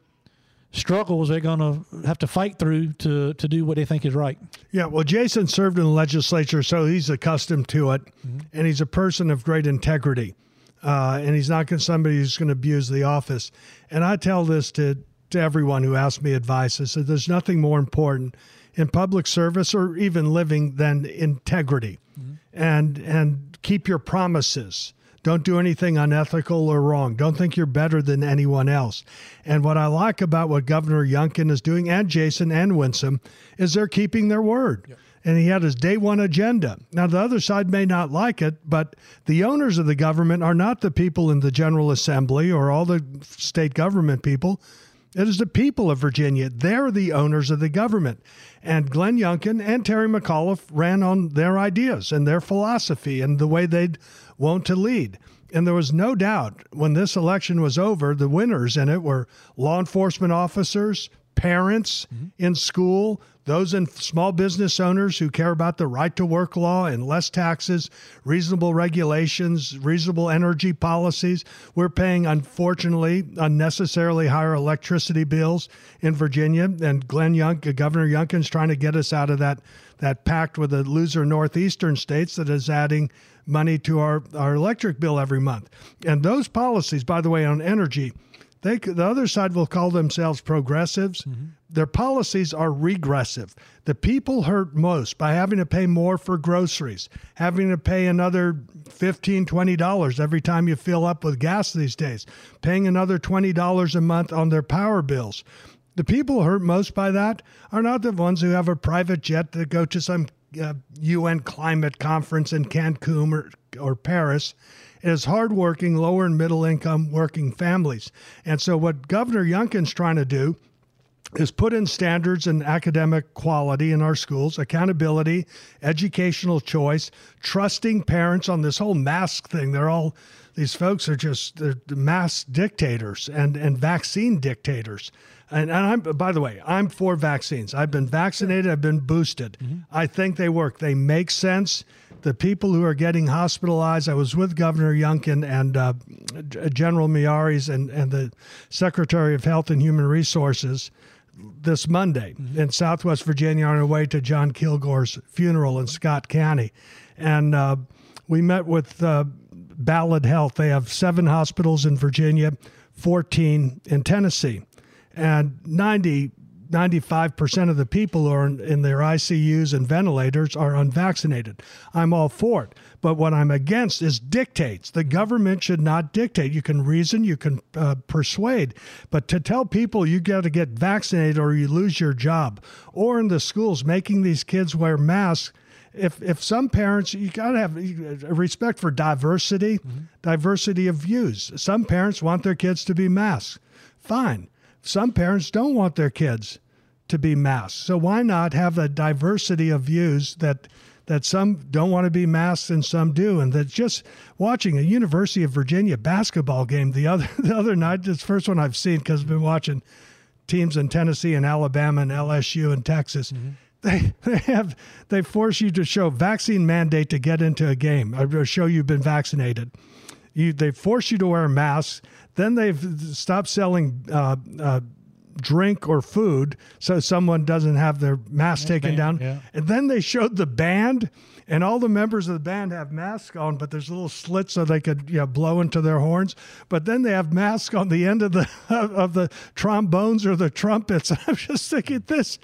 S3: struggles they're going to have to fight through to to do what they think is right.
S5: Yeah, well, Jason served in the legislature, so he's accustomed to it, mm-hmm. and he's a person of great integrity, uh, and he's not going somebody who's going to abuse the office. And I tell this to to everyone who asks me advice. I said, "There's nothing more important in public service or even living than integrity, mm-hmm. and and keep your promises." Don't do anything unethical or wrong. Don't think you're better than anyone else. And what I like about what Governor Youngkin is doing, and Jason and Winsome, is they're keeping their word. Yep. And he had his day one agenda. Now, the other side may not like it, but the owners of the government are not the people in the General Assembly or all the state government people. It is the people of Virginia. They're the owners of the government. And Glenn Youngkin and Terry McAuliffe ran on their ideas and their philosophy and the way they'd want to lead. And there was no doubt when this election was over, the winners in it were law enforcement officers, parents mm-hmm. in school, those in small business owners who care about the right to work law and less taxes, reasonable regulations, reasonable energy policies. We're paying, unfortunately, unnecessarily higher electricity bills in Virginia. And Glenn Young, Governor Youngkin's trying to get us out of that, that pact with the loser northeastern states that is adding money to our, our electric bill every month. And those policies, by the way, on energy, they, the other side will call themselves progressives. Mm-hmm. Their policies are regressive. The people hurt most by having to pay more for groceries, having to pay another $15, $20 every time you fill up with gas these days, paying another $20 a month on their power bills. The people hurt most by that are not the ones who have a private jet to go to some uh, UN climate conference in Cancun or, or Paris is hardworking, lower and middle income working families. And so, what Governor Youngkin's trying to do is put in standards and academic quality in our schools, accountability, educational choice, trusting parents on this whole mask thing. They're all these folks are just they're mask dictators and and vaccine dictators. And, and I'm by the way, I'm for vaccines. I've been vaccinated. I've been boosted. Mm-hmm. I think they work. They make sense the people who are getting hospitalized. I was with Governor Youngkin and uh, General Miyares and, and the Secretary of Health and Human Resources this Monday mm-hmm. in Southwest Virginia on our way to John Kilgore's funeral in Scott County. And uh, we met with uh, Ballad Health. They have seven hospitals in Virginia, 14 in Tennessee. And 90 95% of the people who are in their ICUs and ventilators are unvaccinated. I'm all for it. But what I'm against is dictates. The government should not dictate. You can reason, you can uh, persuade, but to tell people you got to get vaccinated or you lose your job, or in the schools making these kids wear masks. If, if some parents you got to have uh, respect for diversity mm-hmm. diversity of views some parents want their kids to be masked fine some parents don't want their kids to be masked. So why not have a diversity of views that that some don't want to be masked and some do, and that just watching a University of Virginia basketball game the other the other night, this first one I've seen because I've been watching teams in Tennessee and Alabama and LSU and Texas. Mm-hmm. They, they have they force you to show vaccine mandate to get into a game or show you've been vaccinated. You, they force you to wear a mask. Then they've stopped selling uh, uh, drink or food so someone doesn't have their mask taken band, down. Yeah. And then they showed the band, and all the members of the band have masks on, but there's little slits so they could you know, blow into their horns. But then they have masks on the end of the of the trombones or the trumpets. I'm just thinking this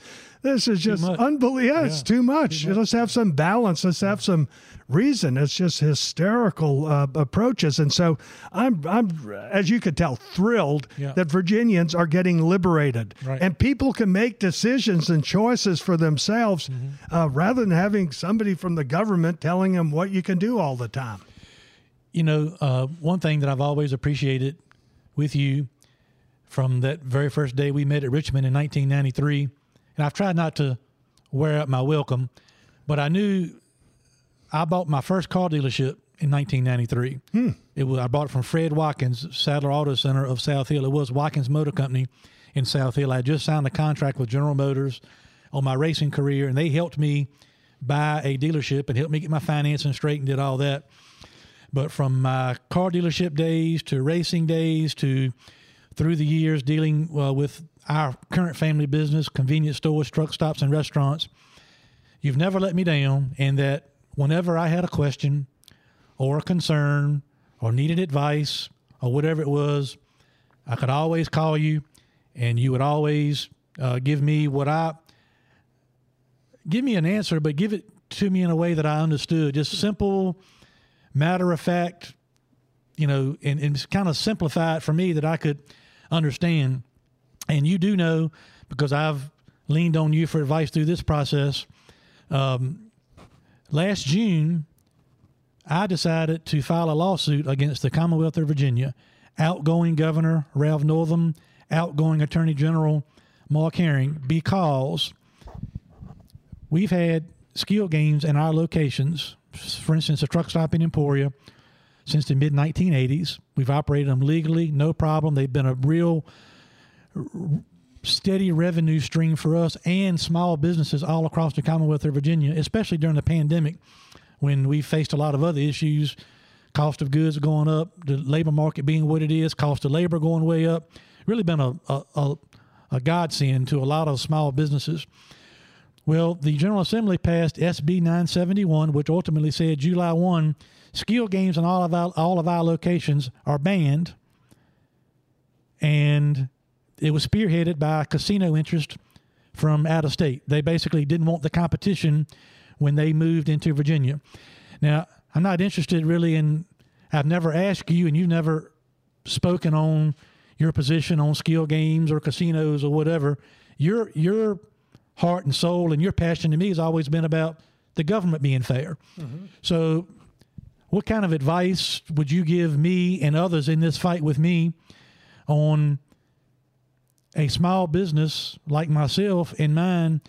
S5: this is just unbelievable. Yeah, yeah, it's too much. too much. Let's have some balance. Let's have some reason. It's just hysterical uh, approaches. And so I'm, I'm, as you could tell, thrilled yeah. that Virginians are getting liberated right. and people can make decisions and choices for themselves mm-hmm. uh, rather than having somebody from the government telling them what you can do all the time.
S3: You know, uh, one thing that I've always appreciated with you from that very first day we met at Richmond in 1993. And I've tried not to wear out my welcome, but I knew I bought my first car dealership in 1993. Hmm. It was I bought it from Fred Watkins, Sadler Auto Center of South Hill. It was Watkins Motor Company in South Hill. I just signed a contract with General Motors on my racing career, and they helped me buy a dealership and helped me get my financing straight and did all that. But from my car dealership days to racing days to through the years dealing uh, with our current family business, convenience stores, truck stops, and restaurants, you've never let me down. And that whenever I had a question or a concern or needed advice or whatever it was, I could always call you and you would always uh, give me what I give me an answer, but give it to me in a way that I understood. Just simple, matter of fact, you know, and, and kind of simplify it for me that I could understand. And you do know because I've leaned on you for advice through this process. Um, last June, I decided to file a lawsuit against the Commonwealth of Virginia, outgoing Governor Ralph Northam, outgoing Attorney General Mark Herring, because we've had skill games in our locations. For instance, a truck stop in Emporia since the mid 1980s. We've operated them legally, no problem. They've been a real steady revenue stream for us and small businesses all across the Commonwealth of Virginia, especially during the pandemic when we faced a lot of other issues. Cost of goods going up, the labor market being what it is, cost of labor going way up. Really been a, a, a, a godsend to a lot of small businesses. Well, the General Assembly passed SB 971, which ultimately said July 1, skill games in all of our, all of our locations are banned. And it was spearheaded by casino interest from out of state. They basically didn't want the competition when they moved into Virginia. Now, I'm not interested really in, I've never asked you, and you've never spoken on your position on skill games or casinos or whatever. Your, your heart and soul and your passion to me has always been about the government being fair. Mm-hmm. So, what kind of advice would you give me and others in this fight with me on a small business like myself and mine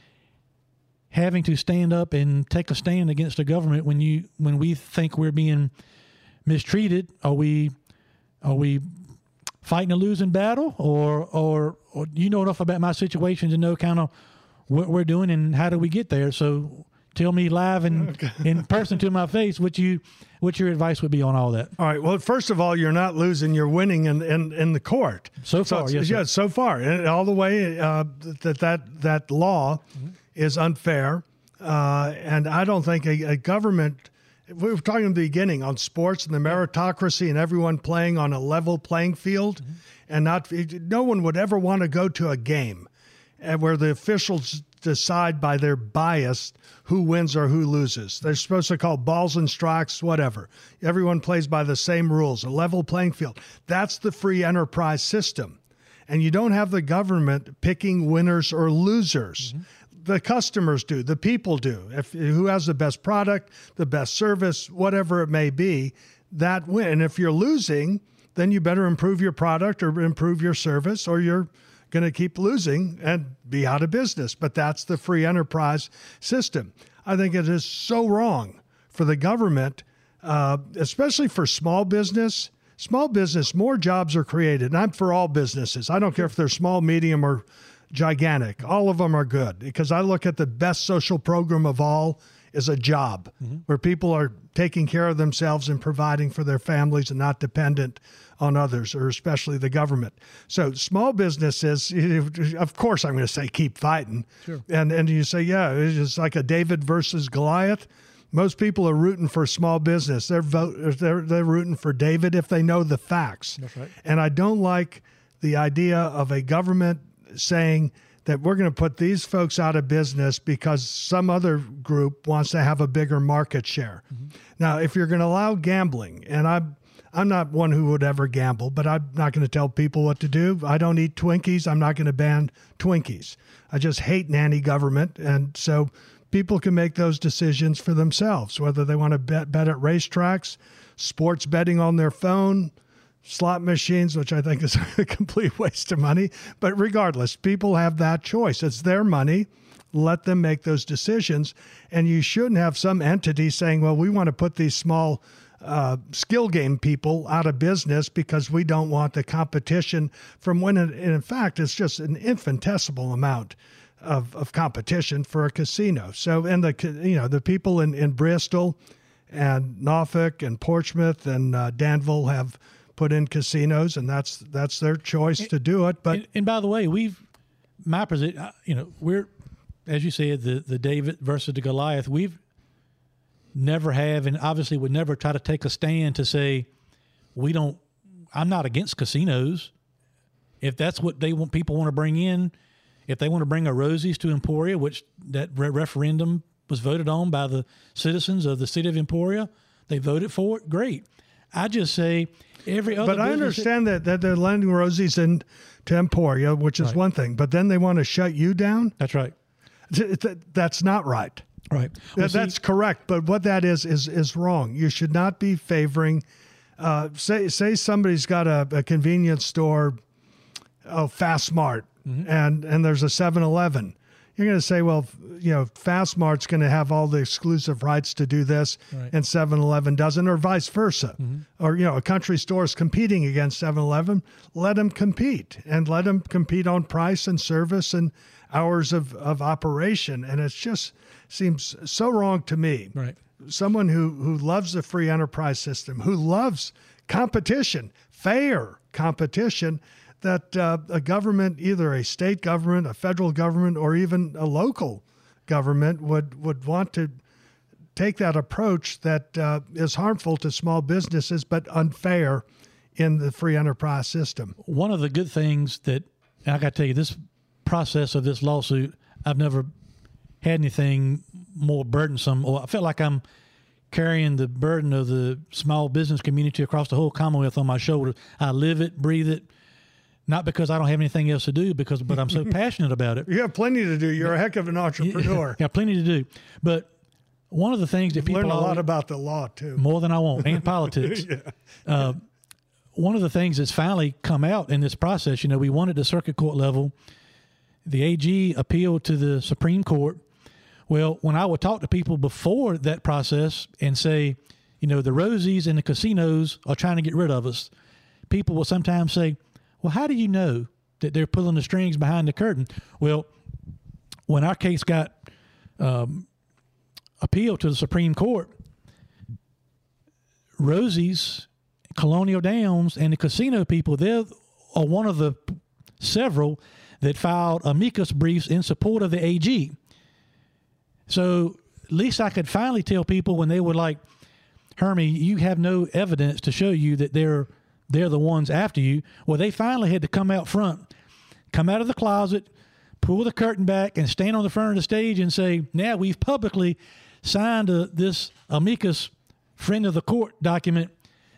S3: having to stand up and take a stand against the government when you when we think we're being mistreated? Are we are we fighting a losing battle, or or, or you know enough about my situation to know kind of what we're doing and how do we get there. So tell me live and okay. in person to my face what you what your advice would be on all that.
S5: All right. Well, first of all, you're not losing; you're winning in in, in the court.
S3: So far,
S5: so
S3: yes,
S5: yeah, so far, and all the way uh, that that that law mm-hmm. is unfair, uh, and I don't think a, a government. We were talking in the beginning on sports and the meritocracy and everyone playing on a level playing field, mm-hmm. and not no one would ever want to go to a game and where the officials decide by their bias who wins or who loses. They're supposed to call balls and strikes, whatever. Everyone plays by the same rules, a level playing field. That's the free enterprise system. And you don't have the government picking winners or losers. Mm-hmm. The customers do, the people do. If who has the best product, the best service, whatever it may be, that win. And if you're losing, then you better improve your product or improve your service or you're going to keep losing and be out of business. But that's the free enterprise system. I think it is so wrong for the government, uh, especially for small business. Small business, more jobs are created. And I'm for all businesses. I don't care if they're small, medium, or gigantic. All of them are good because I look at the best social program of all is a job mm-hmm. where people are taking care of themselves and providing for their families and not dependent on others or especially the government. So small businesses, of course, I'm going to say keep fighting. Sure. And and you say, yeah, it's like a David versus Goliath. Most people are rooting for small business. They're vote. They're they're rooting for David if they know the facts.
S3: Right.
S5: And I don't like the idea of a government saying that we're going to put these folks out of business because some other group wants to have a bigger market share. Mm-hmm. Now, if you're going to allow gambling, and I'm I'm not one who would ever gamble, but I'm not going to tell people what to do. I don't eat Twinkies. I'm not going to ban Twinkies. I just hate nanny government, and so people can make those decisions for themselves, whether they want to bet, bet at racetracks, sports betting on their phone, slot machines, which I think is a complete waste of money. But regardless, people have that choice. It's their money. Let them make those decisions. And you shouldn't have some entity saying, well, we want to put these small uh, skill game people out of business because we don't want the competition from when, it, in fact, it's just an infinitesimal amount. Of, of competition for a casino. So, and the you know the people in, in Bristol and Norfolk and Portsmouth and uh, Danville have put in casinos, and that's that's their choice to do it. But
S3: And, and by the way, we've my position. uh, You know, we're as you said, the the David versus the Goliath. We've never have, and obviously would never try to take a stand to say we don't. I'm not against casinos. If that's what they want, people want to bring in. If they want to bring a Rosie's to Emporia, which that re- referendum was voted on by the citizens of the city of Emporia, they voted for it. Great. I just say every other.
S5: but I understand that that they're lending Rosie's in to Emporia, which is one thing. But then they want to shut you down.
S3: That's right.
S5: Th- th- That's not right.
S3: Right. Well, see-
S5: that's correct, but what that is is is wrong. You should not be favoring. Uh, say say somebody's got a, a convenience store, oh Fast Mart,
S3: Mm-hmm.
S5: and and there's a 7-Eleven. You're going to say, well, you know, Fast Mart's going to have all the exclusive rights to do this,
S3: Right.
S5: and 7-Eleven doesn't, or vice versa. Mm-hmm. Or you know, a country store is competing against 7-Eleven. Let them compete, and let them compete on price and service and hours of, of operation. And it just seems so wrong to me.
S3: Right.
S5: Someone who who loves the free enterprise system, who loves competition, fair competition, that uh, a government, either a state government, a federal government, or even a local government, would would want to take that approach that uh, is harmful to small businesses but unfair in the free enterprise system.
S3: one of the good things that I got to tell you, this process of this lawsuit, I've never had anything more burdensome, or I felt like I'm carrying the burden of the small business community across the whole Commonwealth on my shoulders. I live it, breathe it, not because I don't have anything else to do, because but I'm so passionate about it.
S5: You have plenty to do. You're a heck of an entrepreneur.
S3: Yeah, plenty to do, but one of the things that people
S5: Learn a lot
S3: always-
S5: about the law too.
S3: more than I want and politics. uh, one of the things that's finally come out in this process, you know, we wanted the circuit court level. The AG appealed to the Supreme Court. Well, when I would talk to people before that process and say, you know, the Rosies and the casinos are trying to get rid of us, people will sometimes say, well, how do you know that they're pulling the strings behind the curtain? Well, when our case got um, appealed to the Supreme Court, Rosie's, Colonial Downs, and the casino people, they are one of the several that filed amicus briefs in support of the AG. So at least I could finally tell people when they were like, Hermie, you have no evidence to show you that they're they're the ones after you. Well, they finally had to come out front, come out of the closet, pull the curtain back, and stand on the front of the stage and say, "Now we've publicly signed a, this amicus friend of the court document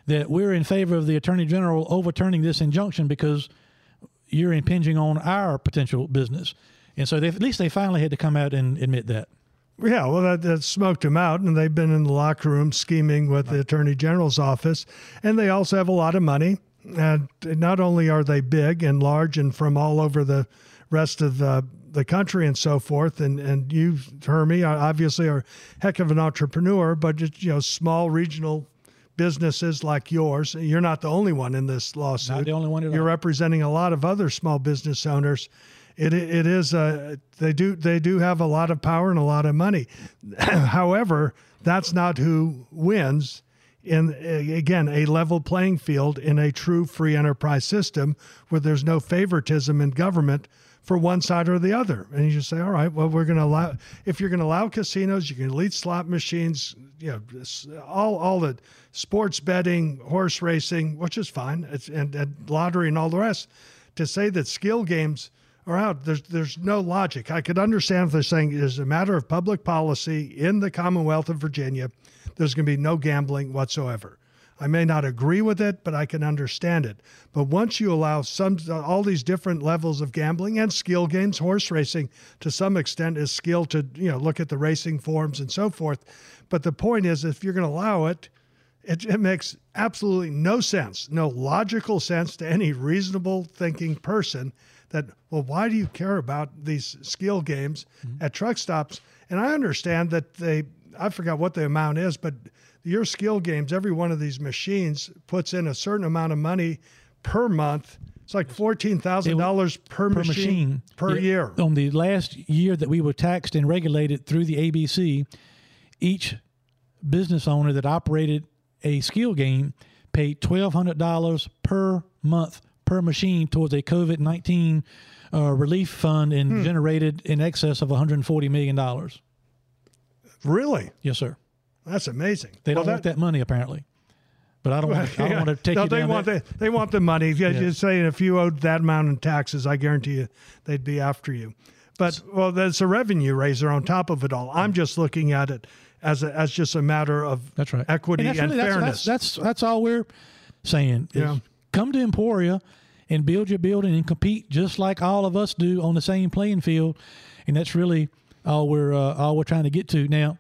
S3: that we're in favor of the attorney general overturning this injunction because you're impinging on our potential business." And so they, at least they finally had to come out and admit that.
S5: Yeah, well, that, that smoked them out, and they've been in the locker room scheming with the attorney general's office, and they also have a lot of money. And not only are they big and large and from all over the rest of the, the country and so forth, and and you, Hermie, obviously are a heck of an entrepreneur, but just, you know, small regional businesses like yours, you're not the only one in this lawsuit.
S3: Not the only one
S5: You're
S3: all.
S5: representing a lot of other small business owners. It it is uh, they do they do have a lot of power and a lot of money. However, that's not who wins in again a level playing field in a true free enterprise system where there's no favoritism in government for one side or the other. And you just say, all right, well, we're going to allow if you're going to allow casinos, you can elite slot machines, you know, all all the sports betting, horse racing, which is fine, it's, and, and lottery and all the rest. To say that skill games are out, there's there's no logic. I could understand if they're saying it is a matter of public policy in the Commonwealth of Virginia. There's going to be no gambling whatsoever. I may not agree with it, but I can understand it. But once you allow some all these different levels of gambling and skill games, horse racing to some extent is skill to you know look at the racing forms and so forth. But the point is, if you're going to allow it, It, it makes absolutely no sense, no logical sense to any reasonable thinking person that, well, why do you care about these skill games
S3: Mm-hmm.
S5: at truck stops? And I understand that they, I forgot what the amount is, but your skill games, every one of these machines puts in a certain amount of money per month. It's like $14,000 per,
S3: per
S5: machine,
S3: machine
S5: per year.
S3: On the last year that we were taxed and regulated through the ABC, each business owner that operated a skill game paid twelve hundred dollars per month per machine towards a COVID nineteen uh, relief fund and
S5: Hmm.
S3: generated in excess of one hundred and forty million dollars.
S5: Really?
S3: Yes, sir.
S5: That's amazing.
S3: They
S5: Well,
S3: don't want that money apparently, but I don't. Want, I don't
S5: Yeah.
S3: want to take
S5: no, they want
S3: that.
S5: the they want the money. If you just saying if you owed that amount in taxes, I guarantee you they'd be after you. But well, that's a revenue raiser on top of it all. I'm just looking at it as a, as just a matter of
S3: That's right.
S5: equity
S3: and, that's really- that's-
S5: fairness.
S3: That's, that's that's all we're saying.
S5: Yeah.
S3: Come to Emporia and build your building and compete just like all of us do on the same playing field, and that's really all we're uh, all we're trying to get to. Now,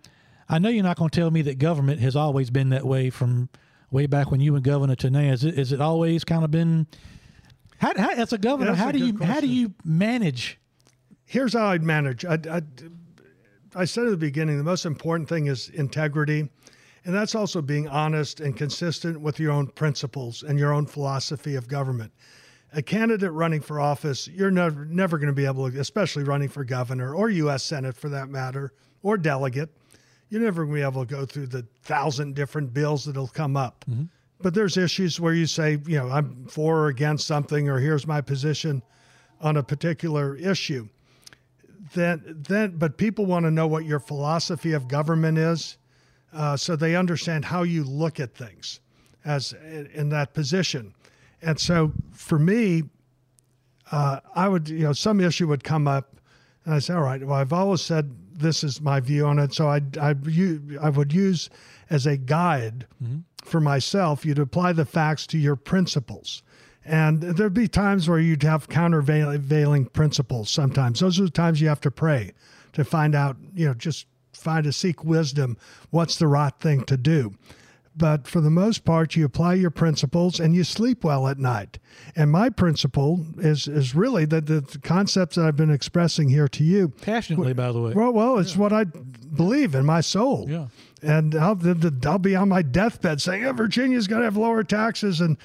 S3: I know you're not going to tell me that government has always been that way from way back when you were governor to now. Is it, is it always kind of been? How, how, as a governor,
S5: That's
S3: how
S5: a
S3: do you how do you manage?
S5: Here's how I'd manage. I'd, I'd, I said at the beginning, the most important thing is integrity. And that's also being honest and consistent with your own principles and your own philosophy of government. A candidate running for office, you're never, never going to be able to, especially running for governor or U.S. Senate for that matter, or delegate, you're never going to be able to go through the thousand different bills that'll come up. But there's issues where you say, you know, I'm for or against something, or here's my position on a particular issue then then but people want to know what your philosophy of government is uh, so they understand how you look at things as in that position and so for me uh, i would you know some issue would come up and i say all right well i've always said this is my view on it so i i, I would use as a guide for myself you'd apply the facts to your principles and there'd be times where you'd have countervailing principles sometimes. Those are the times you have to pray to find out, you know, just find to seek wisdom. What's the right thing to do? But for the most part, you apply your principles and you sleep well at night. And my principle is is really that the concepts that I've been expressing here to you.
S3: Passionately, by the way.
S5: Well, well, it's what I believe in my soul.
S3: Yeah.
S5: And I'll, I'll be on my deathbed saying, oh, Virginia's going to have lower taxes and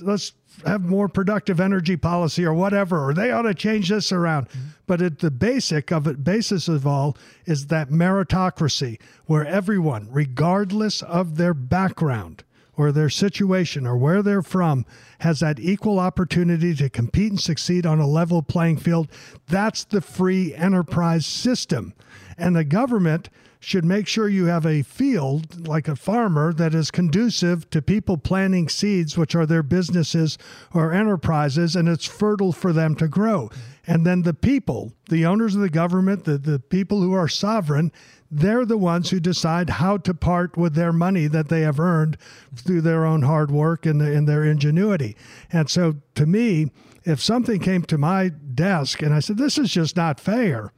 S5: let's have more productive energy policy or whatever, or they ought to change this around. But at the basic of it, basis of all is that meritocracy where everyone, regardless of their background, or their situation or where they're from has that equal opportunity to compete and succeed on a level playing field. That's the free enterprise system. And the government should make sure you have a field like a farmer that is conducive to people planting seeds, which are their businesses or enterprises, and it's fertile for them to grow. And then the people, the owners of the government, the, the people who are sovereign, they're the ones who decide how to part with their money that they have earned through their own hard work and, and their ingenuity. And so to me, if something came to my desk and I said, This is just not fair,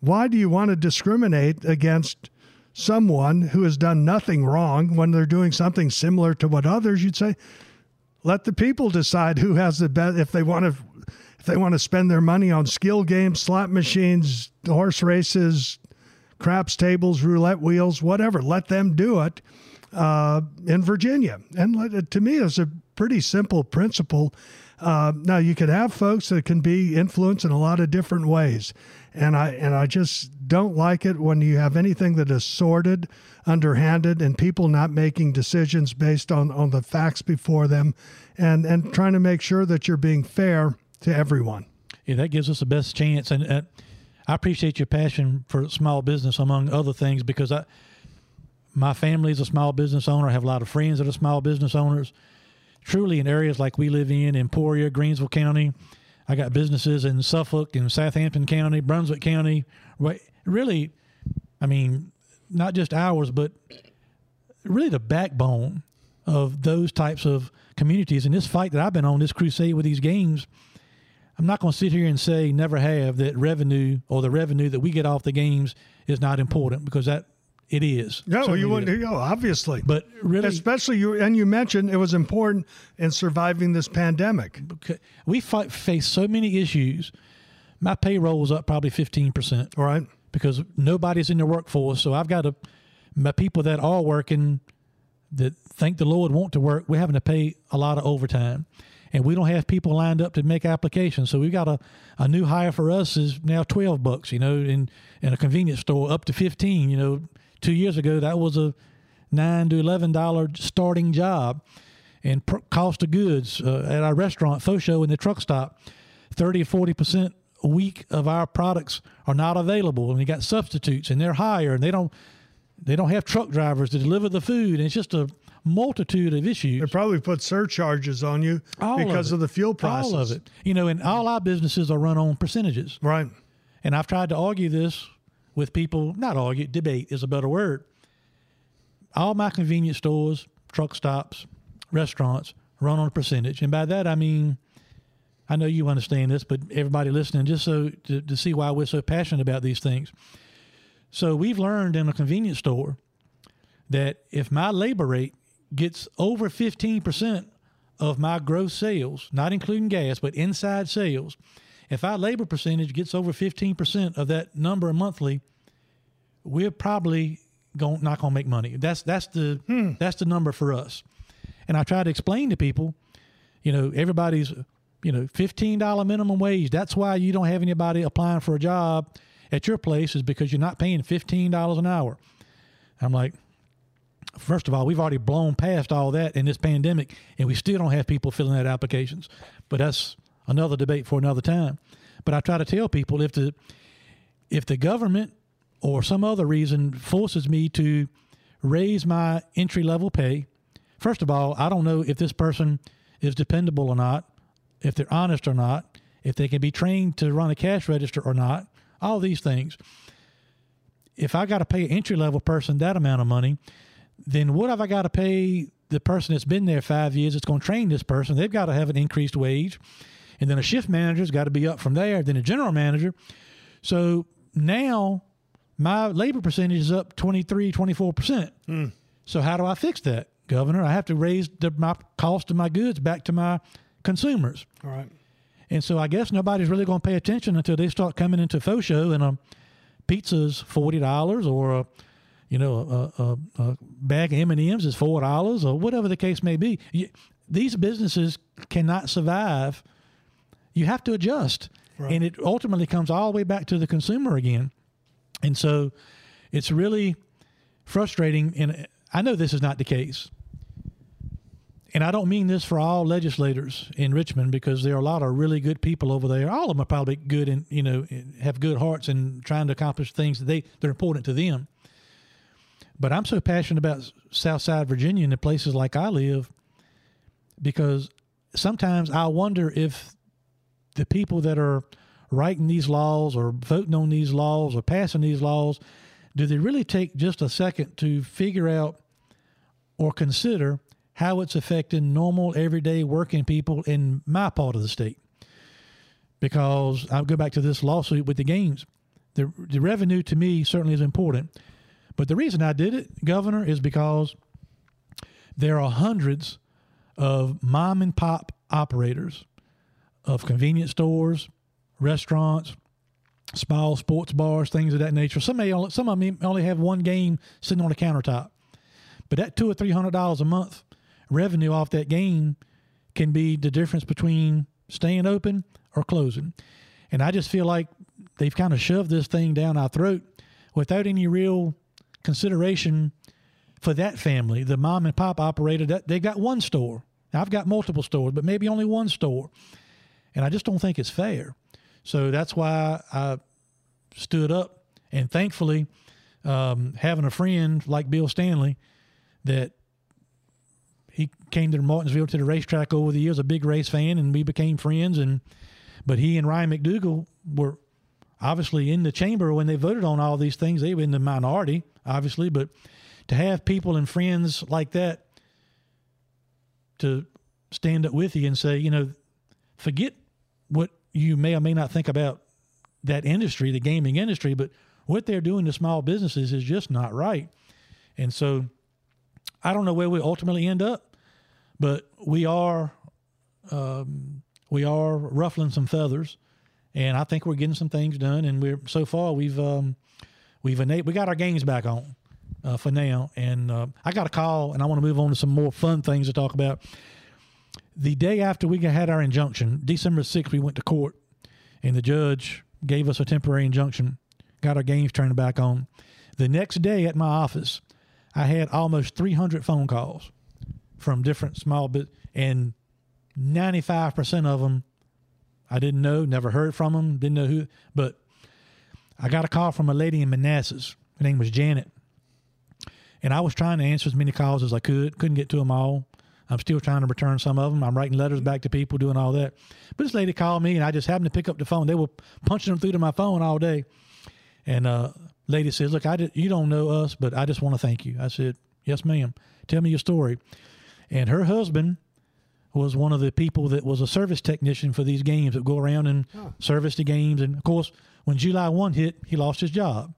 S5: why do you want to discriminate against someone who has done nothing wrong when they're doing something similar to what others? You'd say, let the people decide who has the best if they want to if they want to spend their money on skill games, slot machines, horse races, craps tables, roulette wheels, whatever. Let them do it uh, in Virginia. And let to me, it's a pretty simple principle. Uh, now you could have folks that can be influenced in a lot of different ways, and I and I just don't like it when you have anything that is sordid, underhanded, and people not making decisions based on on the facts before them, and and trying to make sure that you're being fair to everyone.
S3: Yeah, that gives us the best chance. And uh, I appreciate your passion for small business, among other things, because I, my family is a small business owner. I have a lot of friends that are small business owners. Truly, in areas like we live in, Emporia, Greensville County, I got businesses in Suffolk and Southampton County, Brunswick County. Really, I mean, not just ours, but really the backbone of those types of communities. And this fight that I've been on, this crusade with these games, I'm not going to sit here and say never have that revenue or the revenue that we get off the games is not important because that It is.
S5: No, you wouldn't. You know, obviously,
S3: But really,
S5: especially you. And you mentioned it was important in surviving this pandemic.
S3: we fight, face so many issues. My payroll was up probably 15%.
S5: All right.
S3: because nobody's in the workforce. So I've got to, my people that are working that think the Lord want to work, we're having to pay a lot of overtime. And we don't have people lined up to make applications. So we've got a, a new hire for us is now 12 bucks, you know, in, in a convenience store up to 15, you know, two years ago, that was a nine to $11 starting job and cost of goods uh, at our restaurant, Fosho in the truck stop, 30 or 40% a week of our products are not available. And we got substitutes and they're higher and they don't, they don't have truck drivers to deliver the food. And it's just a multitude of issues.
S5: They probably put surcharges on you
S3: All
S5: because
S3: it.
S5: of, the fuel prices.
S3: All of it. You know, and all our businesses are run on percentages.
S5: Right.
S3: And I've tried to argue this with people, not argue, debate is a better word. All my convenience stores, truck stops, restaurants run on a percentage. And by that, I mean, I know you understand this, but everybody listening, just so to, to see why we're so passionate about these things. So we've learned in a convenience store that if my labor rate gets over 15% of my gross sales, not including gas, but inside sales, if our labor percentage gets over 15% of that number monthly, we're probably going not going to make money. That's that's the hmm. that's the number for us. And I try to explain to people, you know, everybody's you know, $15 minimum wage. That's why you don't have anybody applying for a job at your place is because you're not paying $15 an hour. I'm like, first of all, we've already blown past all that in this pandemic, and we still don't have people filling out applications. But that's another debate for another time. But I try to tell people if the if the government or some other reason forces me to raise my entry level pay, first of all, I don't know if this person is dependable or not, if they're honest or not, if they can be trained to run a cash register or not, all these things. If I got to pay an entry level person that amount of money, then what have I got to pay the person that's been there five years that's going to train this person? They've got to have an increased wage. And then a shift manager's got to be up from there, then a general manager. So now my labor percentage is up 23, 24%. Hmm. So how do I fix that, Governor? I have to raise the, my cost of my goods back to my consumers.
S5: All right.
S3: And so I guess nobody's really going to pay attention until they start coming into Fosho and a pizza's forty dollars or a you know a, a, a bag of M and M's is four dollars or whatever the case may be. You, these businesses cannot survive. You have to adjust, and it ultimately comes all the way back to the consumer again. And so it's really frustrating. And I know this is not the case. And I don't mean this for all legislators in Richmond because there are a lot of really good people over there. All of them are probably good and you know have good hearts and trying to accomplish things that they they're important to them. But I'm so passionate about Southside Virginia and the places like I live because sometimes I wonder if the people that are writing these laws or voting on these laws or passing these laws, do they really take just a second to figure out or consider how it's affecting normal, everyday working people in my part of the state? Because I'll go back to this lawsuit with the games. The, the revenue to me certainly is important. But the reason I did it, Governor, is because there are hundreds of mom and pop operators of convenience stores, restaurants, small sports bars, things of that nature. Some may only, some of them only have one game sitting on the countertop, but that two or three hundred dollars a month revenue off that game can be the difference between staying open or closing. And I just feel like they've kind of shoved this thing down our throat without any real consideration for that family. The mom and pop operator that they got one store. I've got multiple stores, but maybe only one store. And I just don't think it's fair. So that's why I stood up. And thankfully, um, having a friend like Bill Stanley that he came to Martinsville to the racetrack over the years, a big race fan, and we became friends. And but he and Ryan McDougle were obviously in the chamber when they voted on all these things. They were in the minority, obviously, but to have people and friends like that to stand up with you and say, you know, forget what you may or may not think about that industry, the gaming industry, but what they're doing to small businesses is just not right. And so I don't know where we ultimately end up, but we are um, we are ruffling some feathers, and I think we're getting some things done. And we're so far we've um, we've enabled, we got our games back on uh, for now. And uh, I got a call, and I want to move on to some more fun things to talk about. The day after we had our injunction, December sixth, we went to court, and the judge gave us a temporary injunction, got our games turned back on. The next day at my office, I had almost 300 phone calls from different small bit and 95% of them I didn't know, never heard from them, didn't know who, but I got a call from a lady in Manassas. Her name was Janet. And I was trying to answer as many calls as I could, couldn't get to them all. I'm still trying to return some of them. I'm writing letters back to people, doing all that. But this lady called me, and I just happened to pick up the phone. They were punching them through to my phone all day. And uh, lady says, "Look, I did, you don't know us, but I just want to thank you." I said, "Yes, ma'am. Tell me your story." And her husband was one of the people that was a service technician for these games that go around and service the games. And of course, when July 1 hit, he lost his job.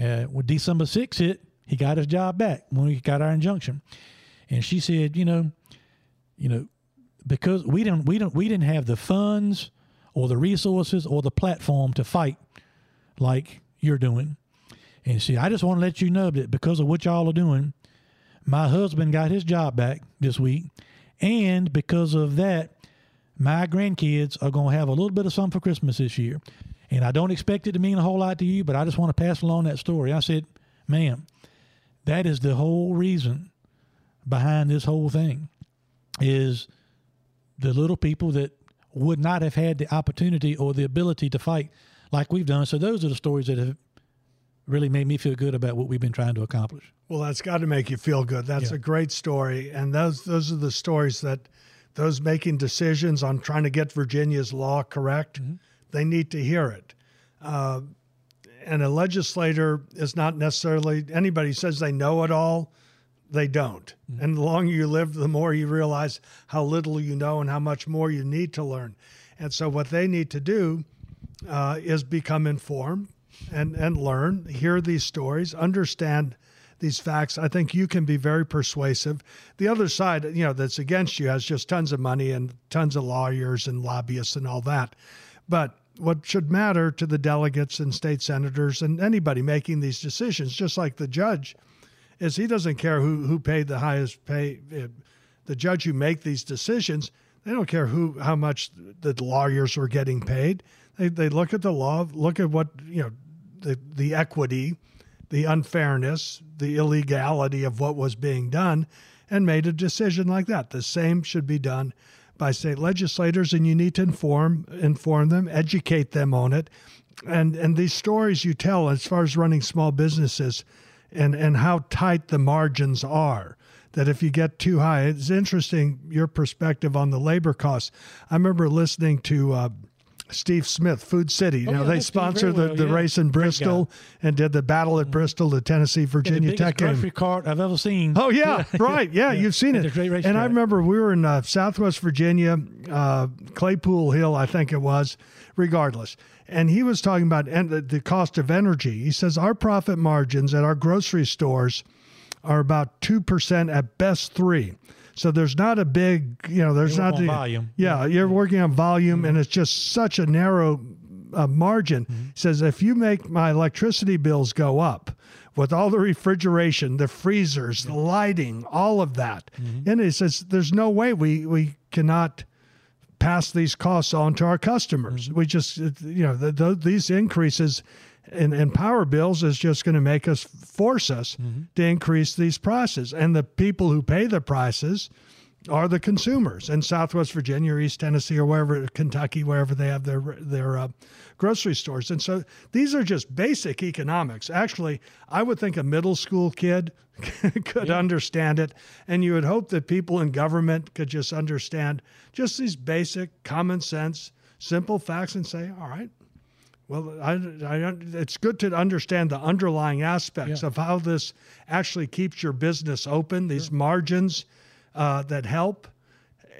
S3: Uh, when December 6 hit, he got his job back when we got our injunction. And she said, you know, you know, because we didn't we don't we didn't have the funds or the resources or the platform to fight like you're doing. And see, I just want to let you know that because of what y'all are doing, my husband got his job back this week and because of that, my grandkids are going to have a little bit of something for Christmas this year. And I don't expect it to mean a whole lot to you, but I just want to pass along that story. I said, ma'am, that is the whole reason behind this whole thing is the little people that would not have had the opportunity or the ability to fight like we've done. So those are the stories that have really made me feel good about what we've been trying to accomplish.
S5: Well, that's got to make you feel good. That's
S3: Yeah.
S5: a great story, and those those are the stories that those making decisions on trying to get Virginia's law correct, they need to hear it. Uh, and a legislator is not necessarily anybody says they know it all. They don't. And the longer you live, the more you realize how little you know and how much more you need to learn. And so, what they need to do uh, is become informed and, and learn, hear these stories, understand these facts. I think you can be very persuasive. The other side, you know, that's against you has just tons of money and tons of lawyers and lobbyists and all that. But what should matter to the delegates and state senators and anybody making these decisions, just like the judge, is he doesn't care who, who paid the highest pay. uh, The judge who make these decisions, they don't care who how much the lawyers are getting paid. They, they look at the law, look at what you know, the the equity, the unfairness, the illegality of what was being done, and made a decision like that. The same should be done by state legislators, and you need to inform inform them, educate them on it, and and these stories you tell as far as running small businesses, and and how tight the margins are. That if you get too high, it's interesting your perspective on the labor costs. I remember listening to. Uh, Steve Smith, Food City.
S3: Oh,
S5: know,
S3: yeah,
S5: they
S3: I know Steve
S5: sponsor the,
S3: well,
S5: the
S3: yeah.
S5: race in Bristol and did the battle at Bristol, the Tennessee
S3: the
S5: Virginia
S3: biggest
S5: Tech game.
S3: grocery cart I've ever seen.
S5: Oh yeah, right. Yeah, you've seen it. and I remember we were in uh, Southwest Virginia, uh, Claypool Hill, I think it was. Regardless, and he was talking about en- the, the cost of energy. He says our profit margins at our grocery stores are about two percent at best three. So there's not a big, you know, there's not the
S3: volume.
S5: Yeah, you're working on volume, and it's just such a narrow uh, margin. He says if you make my electricity bills go up with all the refrigeration, the freezers, the lighting, all of that, and he says there's no way we we cannot pass these costs on to our customers. We just, you know, the, the, these increases in, in power bills is just going to make us force us to increase these prices. And the people who pay the prices are the consumers in Southwest Virginia or East Tennessee or wherever, Kentucky, wherever they have their their uh, grocery stores. And so these are just basic economics. Actually, I would think a middle school kid could understand it, and you would hope that people in government could just understand just these basic, common sense, simple facts and say, all right. Well, I, I, it's good to understand the underlying aspects
S3: Yeah.
S5: of how this actually keeps your business open, these margins uh, that help.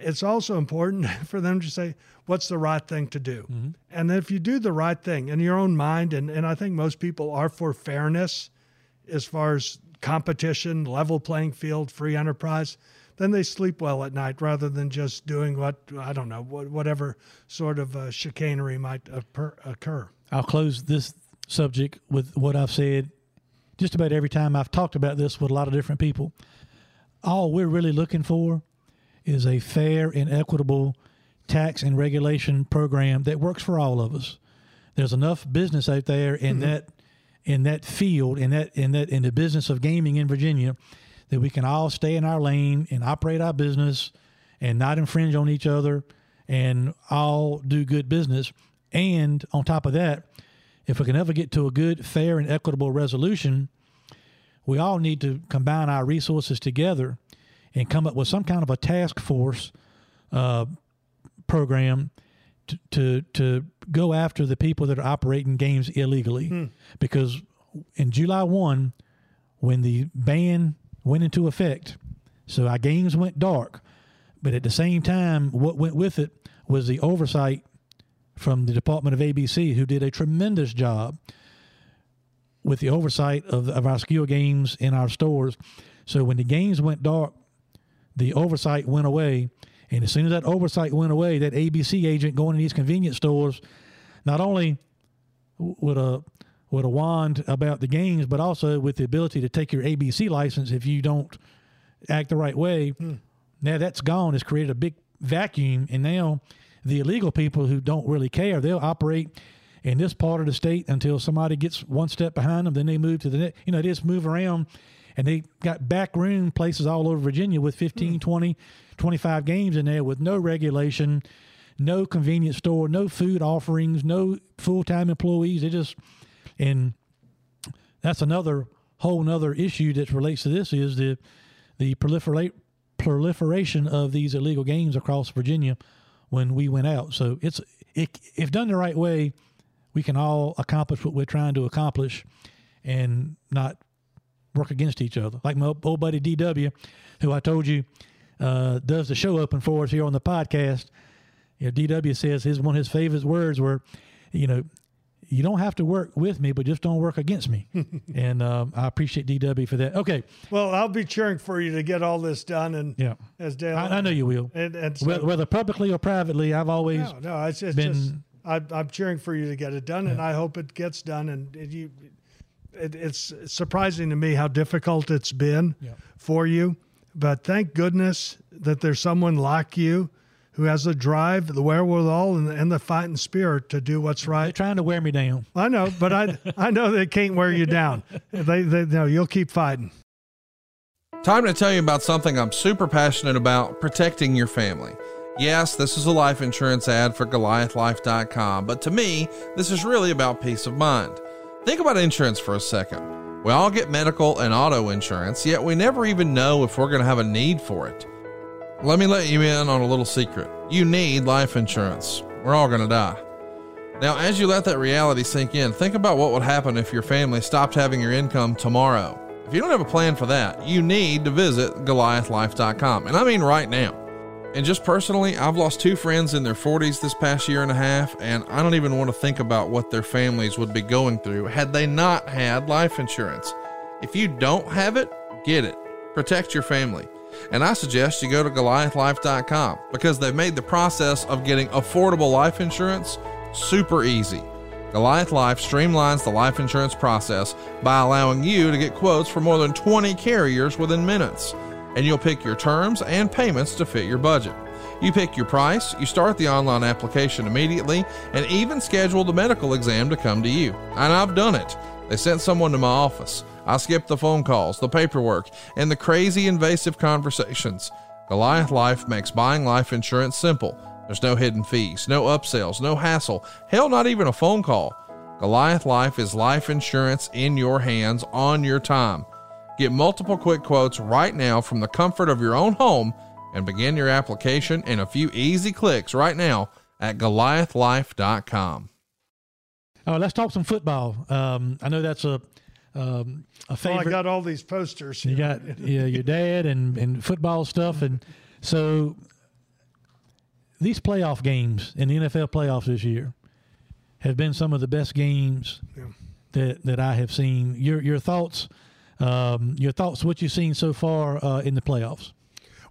S5: it's also important for them to say what's the right thing to do.
S3: Mm-hmm.
S5: And if you do the right thing in your own mind, and, and I think most people are for fairness as far as competition, level playing field, free enterprise, then they sleep well at night rather than just doing what, I don't know, wha- whatever sort of uh, chicanery might occur.
S3: I'll close this subject with what I've said just about every time I've talked about this with a lot of different people. All we're really looking for is a fair and equitable tax and regulation program that works for all of us. There's enough business out there in mm-hmm. that in that field in that in that in the business of gaming in Virginia that we can all stay in our lane and operate our business and not infringe on each other and all do good business. And on top of that, if we can ever get to a good, fair, and equitable resolution, we all need to combine our resources together and come up with some kind of a task force uh, program to, to to go after the people that are operating games illegally. Because in July one, when the ban went into effect, so our games went dark. But at the same time, what went with it was the oversight from the Department of ABC, who did a tremendous job with the oversight of, of our skill games in our stores. So when the games went dark, the oversight went away. And as soon as that oversight went away, that ABC agent going to these convenience stores, not only with a with a wand about the games, but also with the ability to take your ABC license if you don't act the right way. Hmm. Now that's gone. It's created a big vacuum, and now the illegal people who don't really care, they'll operate in this part of the state until somebody gets one step behind them. Then they move to the next. You know, they just move around, and they got back room places all over Virginia with 15, hmm. 20, 25 games in there with no regulation, no convenience store, no food offerings, no full time employees. They just and that's another whole nother issue that relates to this is the the proliferate proliferation of these illegal games across Virginia when we went out. So it's it, if done the right way, we can all accomplish what we're trying to accomplish and not work against each other. Like my old buddy DW, who I told you uh, does the show open for us here on the podcast. You know, DW says his one of his favorite words were, you know, you don't have to work with me, but just don't work against me. and um, I appreciate DW for that. Okay,
S5: Well, I'll be cheering for you to get all this done. And
S3: yeah,
S5: as Dale,
S3: I, I know you will.
S5: And, and so-
S3: Whether, publicly or privately, I've always
S5: no, no, it's, it's
S3: been-
S5: just I, I'm cheering for you to get it done, and I hope it gets done. And it, you, it, it's surprising to me how difficult it's been for you, but thank goodness that there's someone like you who has the drive, the wherewithal, and the, and the fighting spirit to do what's
S3: they're
S5: right.
S3: trying to wear me down.
S5: I know, but I I know they can't wear you down. They they no, you'll keep fighting.
S4: Time to tell you about something I'm super passionate about protecting your family. Yes, this is a life insurance ad for GoliathLife.com, but to me, this is really about peace of mind. Think about insurance for a second. We all get medical and auto insurance, yet we never even know if we're going to have a need for it. Let me let you in on a little secret. You need life insurance. We're all going to die. Now, as you let that reality sink in, think about what would happen if your family stopped having your income tomorrow. If you don't have a plan for that, you need to visit GoliathLife.com. And I mean right now. And just personally, I've lost two friends in their 40s this past year and a half, and I don't even want to think about what their families would be going through had they not had life insurance. If you don't have it, get it. Protect your family. And I suggest you go to GoliathLife.com because they've made the process of getting affordable life insurance super easy. Goliath Life streamlines the life insurance process by allowing you to get quotes from more than 20 carriers within minutes. And you'll pick your terms and payments to fit your budget. You pick your price, you start the online application immediately, and even schedule the medical exam to come to you. And I've done it. They sent someone to my office. I skipped the phone calls, the paperwork, and the crazy invasive conversations. Goliath Life makes buying life insurance simple. There's no hidden fees, no upsells, no hassle, hell, not even a phone call. Goliath Life is life insurance in your hands on your time. Get multiple quick quotes right now from the comfort of your own home and begin your application in a few easy clicks right now at goliathlife.com.
S3: All right, let's talk some football. Um, I know that's a um, a
S5: Well. I got all these posters.
S3: You got yeah, your dad and, and football stuff, and so these playoff games in the NFL playoffs this year have been some of the best games that that I have seen. Your your thoughts, um, your thoughts, what you've seen so far uh, in the playoffs.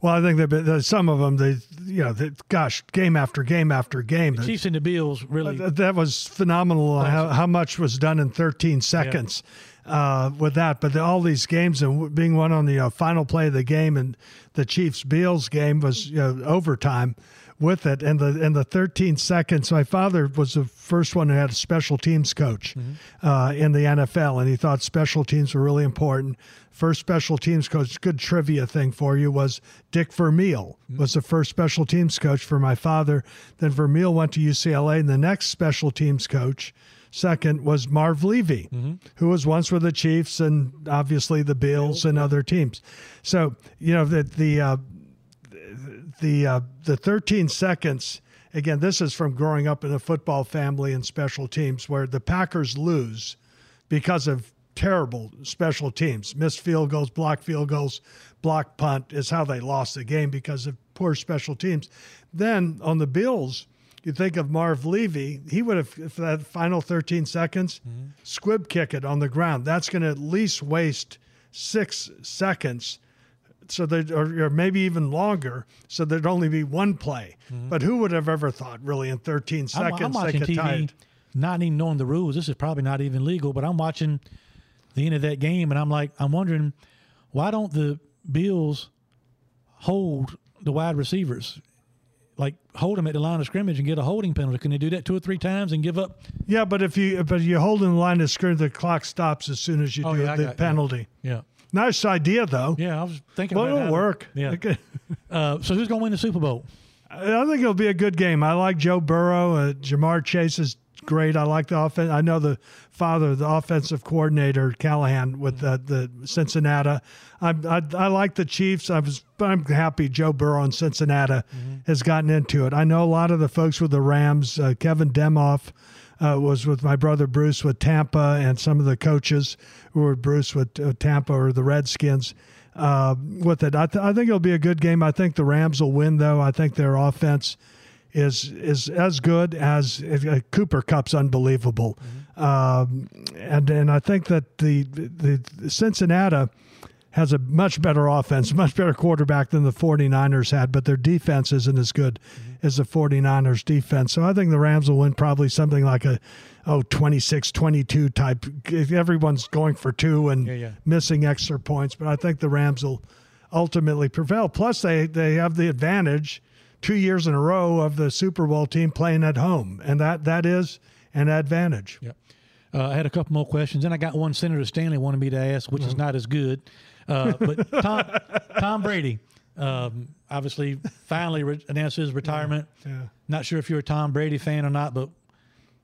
S5: Well, I think that some of them, they, you know, they, gosh, game after game after game.
S3: The Chiefs and the Bills really.
S5: That, that was phenomenal. How, how, much was done in 13 seconds yeah. Uh, with that? But the, all these games and being one on the uh, final play of the game and the Chiefs Bills game was you know, overtime with it. And the in the 13 seconds, my father was the first one who had a special teams coach mm-hmm. uh, in the NFL, and he thought special teams were really important. First special teams coach, good trivia thing for you, was Dick Vermeil mm-hmm. was the first special teams coach for my father. Then Vermeil went to UCLA, and the next special teams coach second was Marv Levy, mm-hmm. who was once with the Chiefs and obviously the Bills and other teams. So you know that the uh, the uh, the 13 seconds again this is from growing up in a football family and special teams where the packers lose because of terrible special teams missed field goals blocked field goals block punt is how they lost the game because of poor special teams then on the bills you think of Marv Levy, he would have, for that final 13 seconds, mm-hmm. squib kick it on the ground. That's going to at least waste six seconds so that or, or, maybe even longer, so there'd only be one play. Mm-hmm. But who would have ever thought, really, in 13 seconds
S3: I'm, I'm watching
S5: they
S3: TV. Not even knowing the rules. This is probably not even legal, but I'm watching the end of that game, and I'm like, I'm wondering why don't the Bills hold the wide receivers? Like hold them at the line of scrimmage and get a holding penalty. Can they do that two or three times and give up?
S5: Yeah, but if you but you hold in the line of scrimmage, the clock stops as soon as you oh, do yeah, the penalty.
S3: Yeah.
S5: Nice idea, though.
S3: Yeah, I was thinking. About it.
S5: Well,
S3: it'll
S5: work.
S3: Yeah. uh, so who's going to win the Super Bowl?
S5: I think it'll be a good game. I like Joe Burrow. Uh, Ja'Marr Chase is great. I like the offense. I know the father, the offensive coordinator Callahan with the, the Cincinnati. I, I, I like the Chiefs. I was I'm happy Joe Burrow in Cincinnati mm-hmm. has gotten into it. I know a lot of the folks with the Rams. Uh, Kevin Demoff uh, was with my brother Bruce with Tampa, and some of the coaches who were Bruce with uh, Tampa or the Redskins. Uh, with it, I, th- I think it'll be a good game. I think the Rams will win, though. I think their offense is is as good as uh, Cooper Kupp's unbelievable, mm-hmm. um, and and I think that the the, the Cincinnati has a much better offense, much better quarterback than the 49ers had, but their defense isn't as good mm-hmm. as the 49ers defense. So I think the Rams will win probably something like a oh 26-22 type. If everyone's going for two and
S3: yeah, yeah.
S5: missing extra points, but I think the Rams will ultimately prevail. Plus they they have the advantage two years in a row of the Super Bowl team playing at home, and that that is an advantage.
S3: Yep. Uh, I had a couple more questions, and I got one Senator Stanley wanted me to ask, which mm-hmm. is not as good. Uh, but Tom, Tom Brady, um, obviously, finally re- announced his retirement.
S5: Yeah, yeah.
S3: Not sure if you're a Tom Brady fan or not, but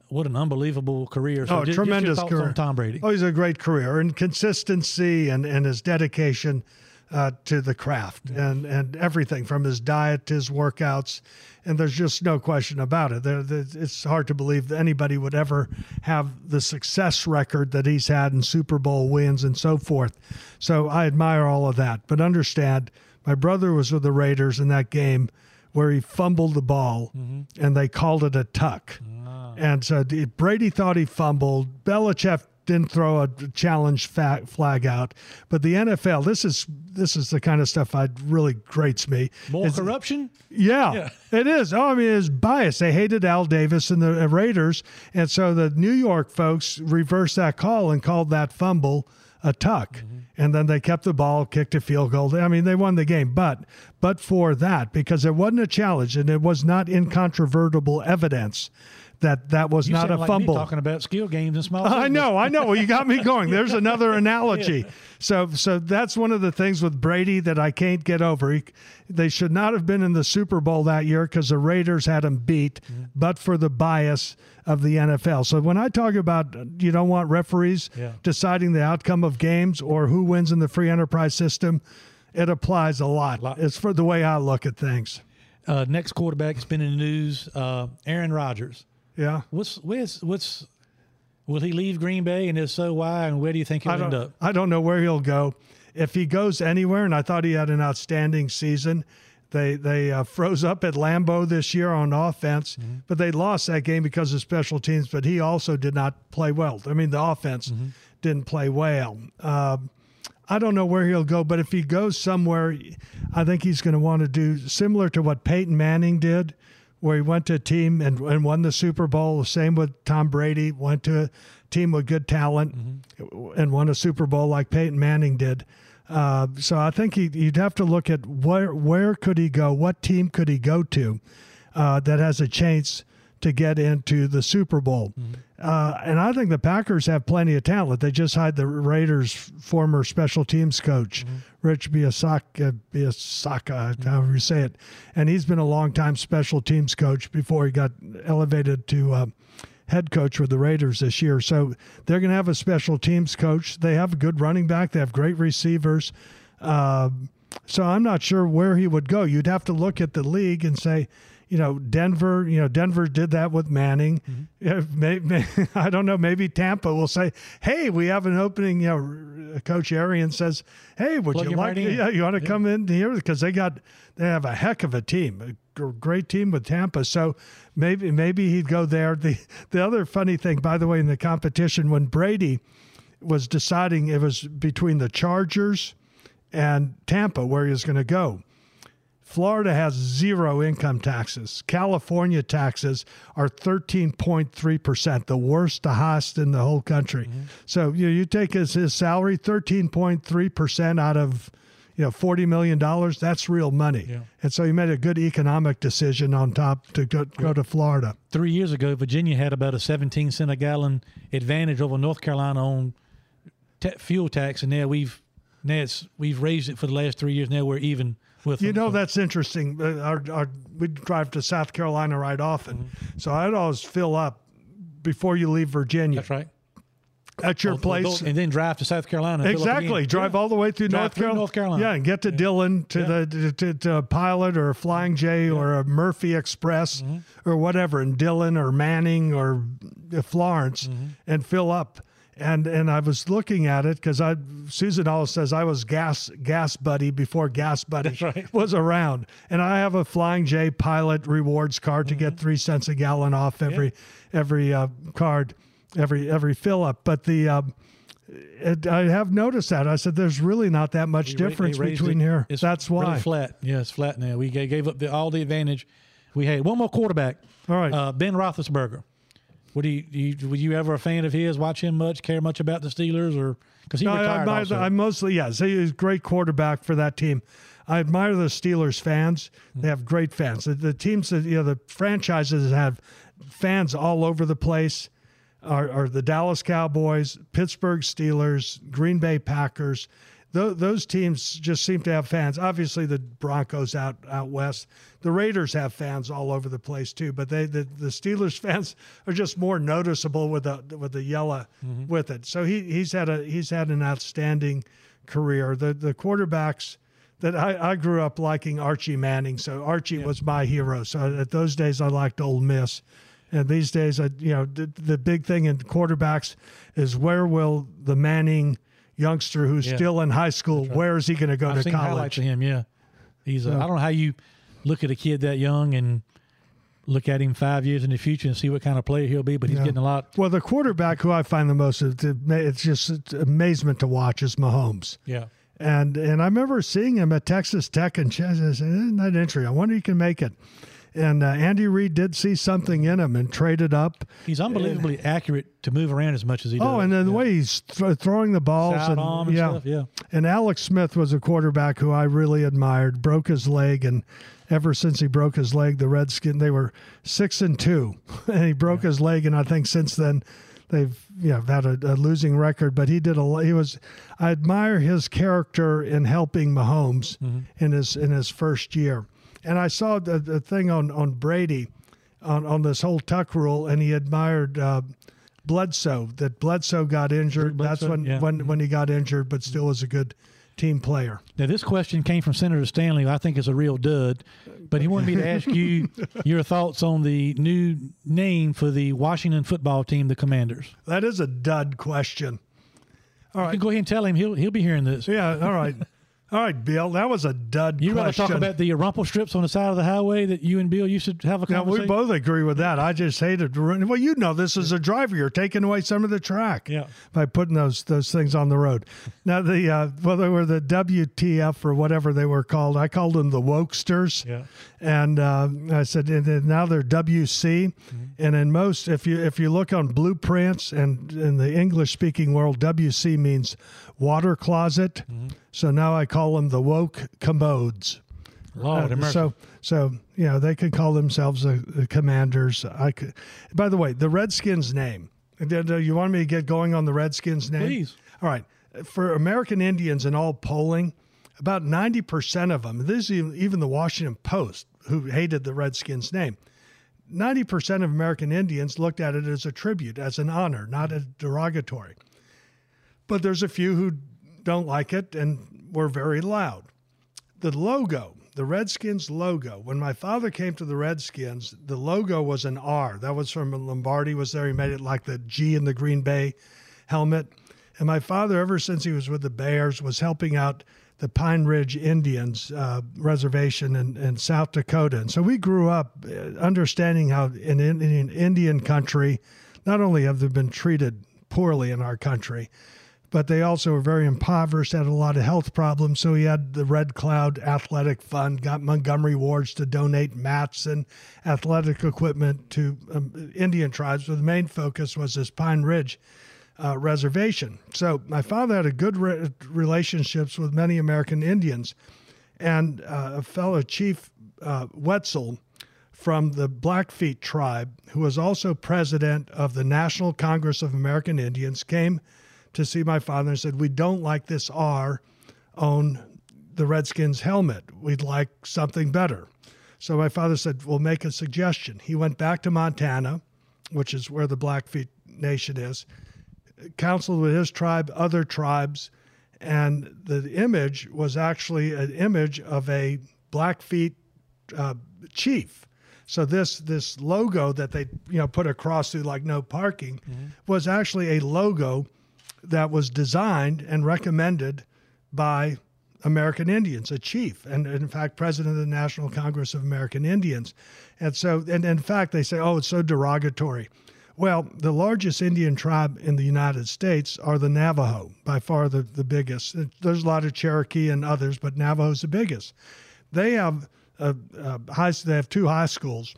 S3: what an unbelievable career!
S5: So oh, just, tremendous
S3: just
S5: career.
S3: Tom Brady.
S5: Oh, he's a great career and consistency and, and his dedication uh, to the craft and, and everything from his diet to his workouts. And there's just no question about it. There, it's hard to believe that anybody would ever have the success record that he's had in Super Bowl wins and so forth. So I admire all of that. But understand, my brother was with the Raiders in that game where he fumbled the ball mm-hmm. and they called it a tuck. Ah. And so Brady thought he fumbled. Belichick didn't throw a challenge flag out. But the NFL, this is this is the kind of stuff that really grates me.
S3: More it's, corruption?
S5: Yeah, yeah, it is. Oh, I mean, it's bias. They hated Al Davis and the Raiders, and so the New York folks reversed that call and called that fumble a tuck. Mm-hmm. And then they kept the ball, kicked a field goal. I mean, they won the game. But but for that, because it wasn't a challenge and it was not incontrovertible evidence that that was
S3: you
S5: not a
S3: like
S5: fumble.
S3: talking about skill games and small.
S5: I know, I know. Well, you got me going. There's another analogy. yeah. So, so that's one of the things with Brady that I can't get over. He, they should not have been in the Super Bowl that year because the Raiders had them beat, mm-hmm. but for the bias of the NFL. So when I talk about you don't want referees yeah. deciding the outcome of games or who wins in the free enterprise system, it applies a lot. A lot. It's for the way I look at things.
S3: Uh, next quarterback has been in the news, uh, Aaron Rodgers.
S5: Yeah.
S3: What's where's what's will he leave Green Bay and if so why and where do you think he'll end up?
S5: I don't know where he'll go. If he goes anywhere, and I thought he had an outstanding season, They they uh, froze up at Lambeau this year on offense, but they lost that game because of special teams. But he also did not play well. I mean, the offense didn't play well. Uh, I don't know where he'll go, but if he goes somewhere, I think he's going to want to do similar to what Peyton Manning did, where he went to a team and, and won the Super Bowl. The same with Tom Brady, went to a team with good talent and won a Super Bowl like Peyton Manning did. Uh, so I think he, you'd have to look at where where could he go, what team could he go to uh, that has a chance to get into the Super Bowl. Uh, and I think the Packers have plenty of talent. They just hired the Raiders' former special teams coach, Rich Biasaka, Biasaka, however you say it, and he's been a long time special teams coach before he got elevated to. Uh, head coach with the Raiders this year. So they're going to have a special teams coach. They have a good running back. They have great receivers. Uh, so I'm not sure where he would go. You'd have to look at the league and say, you know, Denver. You know, Denver did that with Manning. Mm-hmm. Yeah, may, may, I don't know. Maybe Tampa will say, "Hey, we have an opening." You know, Coach Arians says, "Hey, would
S3: Plug
S5: you like?
S3: right
S5: yeah, you want to come in here because they got they have a heck of a team, a great team with Tampa. So maybe maybe he'd go there. The the other funny thing, by the way, in the competition when Brady was deciding it was between the Chargers and Tampa where he was going to go. Florida has zero income taxes. California taxes are 13.3%, the worst, the highest in the whole country. Mm-hmm. So you, know, you take his, his salary, 13.3% out of you know $40 million, that's real money.
S3: Yeah.
S5: And so he made a good economic decision on top to go, go to Florida.
S3: Three years ago, Virginia had about a 17 cent a gallon advantage over North Carolina on fuel tax, and now we've now it's, we've raised it for the last three years. Now we're even with
S5: You
S3: them.
S5: know that's interesting. Uh, Our, our, we drive to South Carolina right often,
S3: Mm-hmm.
S5: so I'd always fill up before you leave Virginia
S3: that's right.
S5: at your
S3: or
S5: place.
S3: and then drive to South Carolina. and fill up
S5: Exactly. Drive
S3: Yeah.
S5: all the way through North,
S3: through
S5: Carol-
S3: North Carolina.
S5: Yeah, and get to Dillon to
S3: Yeah.
S5: the to, to, a Pilot or a Flying J or a Murphy Express
S3: Mm-hmm.
S5: or whatever in Dillon or Manning or uh, Florence
S3: Mm-hmm.
S5: and fill up. And and I was looking at it because I Susan always says I was gas gas buddy before gas buddy
S3: right.
S5: was around, and I have a Flying J Pilot rewards card to
S3: Mm-hmm.
S5: get three cents a gallon off every every uh, card, every every fill up. But the um, it, I have noticed that. I said, "There's really not that much difference between
S3: it.
S5: here."
S3: It's
S5: That's
S3: really
S5: why.
S3: flat. Yeah, it's flat now. We gave up the, all the advantage we had. One more quarterback.
S5: All right.
S3: Uh, ben Roethlisberger. What do you, do you were you ever a fan of his? Watch him much? Care much about the Steelers or because he
S5: No, I,
S3: retired?
S5: admire
S3: also.
S5: I mostly yes, he is a great quarterback for that team. I admire the Steelers fans. They have great fans. The, the teams that you know, the franchises have fans all over the place are, are the Dallas Cowboys, Pittsburgh Steelers, Green Bay Packers. Tho- those teams just seem to have fans. Obviously, the Broncos out out west. The Raiders have fans all over the place too. But they the, the Steelers fans are just more noticeable with the with the yellow mm-hmm. with it. So he he's had a he's had an outstanding career. The the quarterbacks that I, I grew up liking Archie Manning. So Archie was my hero. So at those days I liked Ole Miss. And these days, I, you know, the, the big thing in quarterbacks is where will the Manning youngster who's
S3: Yeah.
S5: still in high school, where is he going to go
S3: I've
S5: to
S3: seen highlights
S5: college?
S3: of him. Yeah, he's. Uh, I don't know how you look at a kid that young and look at him five years in the future and see what kind of player he'll be. But he's
S5: Yeah.
S3: getting a lot.
S5: Well, the quarterback who I find the most, it's just it's amazement to watch is Mahomes.
S3: Yeah,
S5: And and I remember seeing him at Texas Tech and Ch- isn't that interesting? I wonder if he can make it. And uh, Andy Reid did see something in him and traded up.
S3: he's unbelievably accurate to move around as much as he does.
S5: Oh, and then the way he's th- throwing the balls and,
S3: and
S5: yeah.
S3: stuff, yeah.
S5: And Alex Smith was a quarterback who I really admired. Broke his leg, and ever since he broke his leg, the Redskin they were six and two, and he broke his leg, and I think since then they've you know had a, a losing record. But he did a he was I admire his character in helping Mahomes in his in his first year. And I saw the, the thing on on Brady on on this whole tuck rule, and he admired. Uh, Bledsoe that Bledsoe got injured. That's when
S3: yeah.
S5: when when he got injured, but still was a good team player.
S3: Now, this question came from Senator Stanley. I think is a real dud, but he wanted me to ask you your thoughts on the new name for the Washington football team, the Commanders.
S5: That is a dud question. All right.
S3: Go ahead and tell him he'll he'll be hearing this.
S5: Yeah. All right. All right, Bill, that was a dud
S3: You want to talk about the rumble strips on the side of the highway that you and Bill used to have a
S5: Now,
S3: conversation?
S5: we both agree with that. I just hated to run. Well, you know, this is a driver. You're taking away some of the track
S3: Yeah.
S5: by putting those those things on the road. Now, the uh, well, they were the WTF or whatever they were called. I called them the Wokesters.
S3: Yeah.
S5: And uh, I said, and now they're WC. And in most, if you if you look on blueprints and in the English speaking world, WC means water closet. So now I call them the woke commodes.
S3: Lord,
S5: Uh, so so you know they could call themselves the, the commanders. I could. By the way, the Redskins name. Did, you want me to get going on the Redskins name?
S3: Please.
S5: All right. For American Indians in all polling, about ninety percent of them. This is even, the Washington Post, who hated the Redskins name. Ninety percent of American Indians looked at it as a tribute, as an honor, not a derogatory. But there's a few who don't like it and were very loud the logo, the Redskins logo. When my father came to the Redskins, the logo was an R. That was from Lombardi was there. He made it like the G in the Green Bay helmet. And my father, ever since he was with the Bears, was helping out the Pine Ridge Indians uh, reservation in, in South Dakota. And so we grew up uh, understanding how in, in, in Indian country, not only have they been treated poorly in our country, but they also were very impoverished, had a lot of health problems. So he had the Red Cloud Athletic Fund, got Montgomery Wards to donate mats and athletic equipment to um, Indian tribes. But the main focus was this Pine Ridge uh, reservation. So my father had a good re- relationships with many American Indians, and uh, a fellow chief uh, Wetzel from the Blackfeet tribe, who was also president of the National Congress of American Indians, came to see my father and said, "We don't like this R on the Redskins helmet. We'd like something better." So my father said, "We'll make a suggestion." He went back to Montana, which is where the Blackfeet Nation is, counseled with his tribe, other tribes, and the image was actually an image of a Blackfeet uh, chief. So this this logo that they you know put across through like no parking was actually a logo that was designed and recommended by American Indians, a chief, and in fact, president of the National Congress of American Indians. And so, and in fact, they say, oh, it's so derogatory. Well, the largest Indian tribe in the United States are the Navajo, by far the, the biggest. There's a lot of Cherokee and others, but Navajo's the biggest. They have a, a high, they have two high schools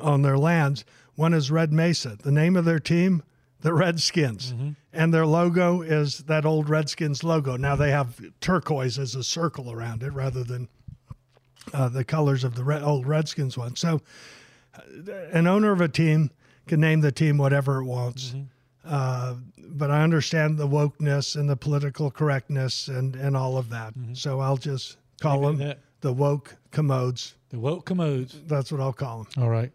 S5: on their lands. One is Red Mesa. The name of their team, the Redskins. And their logo is that old Redskins logo. Now they have turquoise as a circle around it rather than uh, the colors of the red, old Redskins one. So uh, an owner of a team can name the team whatever it wants. Uh, but I understand the wokeness and the political correctness and, and all of that. So I'll just call them
S3: that.
S5: the woke commodes.
S3: The woke commodes.
S5: That's what I'll call them.
S3: All right.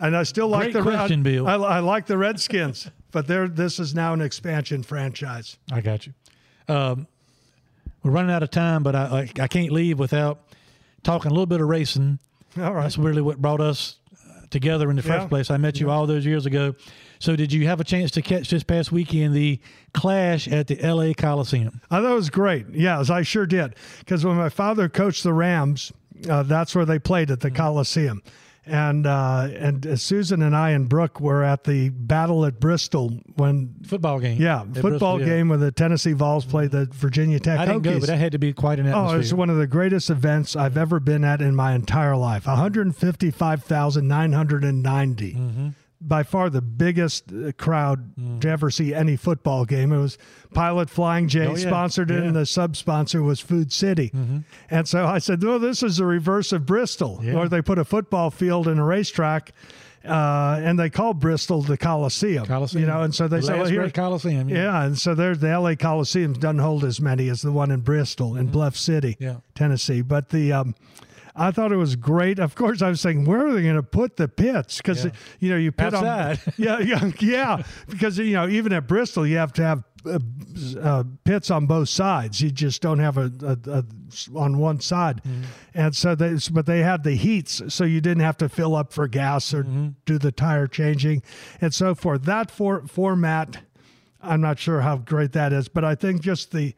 S5: And I still like
S3: Great
S5: the
S3: question,
S5: I,
S3: Bill.
S5: I, I like the Redskins, but they're this is now an expansion franchise.
S3: I got you. Um, we're running out of time, but I, I I can't leave without talking a little bit of racing.
S5: All right.
S3: That's really what brought us uh, together in the first
S5: Yeah.
S3: place. I met you all those years ago. So, did you have a chance to catch this past weekend the clash at the L.A. Coliseum?
S5: I thought it was great. Yes, I sure did. Because when my father coached the Rams, uh, that's where they played at the
S3: Mm-hmm.
S5: Coliseum. And uh, and uh, Susan and I and Brooke were at the battle at Bristol when
S3: Football game.
S5: yeah
S3: At
S5: football
S3: Bristol, yeah.
S5: game when the Tennessee Vols played the Virginia Tech
S3: I didn't go, but that had to be quite an atmosphere.
S5: Oh, it's one of the greatest events I've ever been at in my entire life. 155,990.
S3: Mm-hmm.
S5: By far the biggest uh, crowd to ever see any football game. It was Pilot Flying J
S3: Oh, yeah.
S5: sponsored it,
S3: Yeah. Mm-hmm.
S5: and the sub sponsor was Food City. And so I said, well, this is the reverse of Bristol,
S3: Yeah.
S5: where they put a football field in a racetrack. Uh, and they call Bristol the Coliseum,
S3: Coliseum.
S5: you know, and so they
S3: The
S5: say, well, here,
S3: Coliseum. Yeah.
S5: yeah, and so there's the LA Coliseum doesn't hold as many as the one in Bristol and Bluff City,
S3: Mm-hmm.
S5: Tennessee. But the um, I thought it was great. Of course, I was saying, where are they going to put the pits? Because
S3: Yeah.
S5: you know you pit
S3: Outside.
S5: on yeah, yeah, yeah. Because you know even at Bristol you have to have uh, uh, pits on both sides. You just don't have a, a, a on one side,
S3: Mm-hmm.
S5: and so they but they had the heats, so you didn't have to fill up for gas or
S3: Mm-hmm.
S5: do the tire changing and so forth. That for, format. I'm not sure how great that is, but I think just the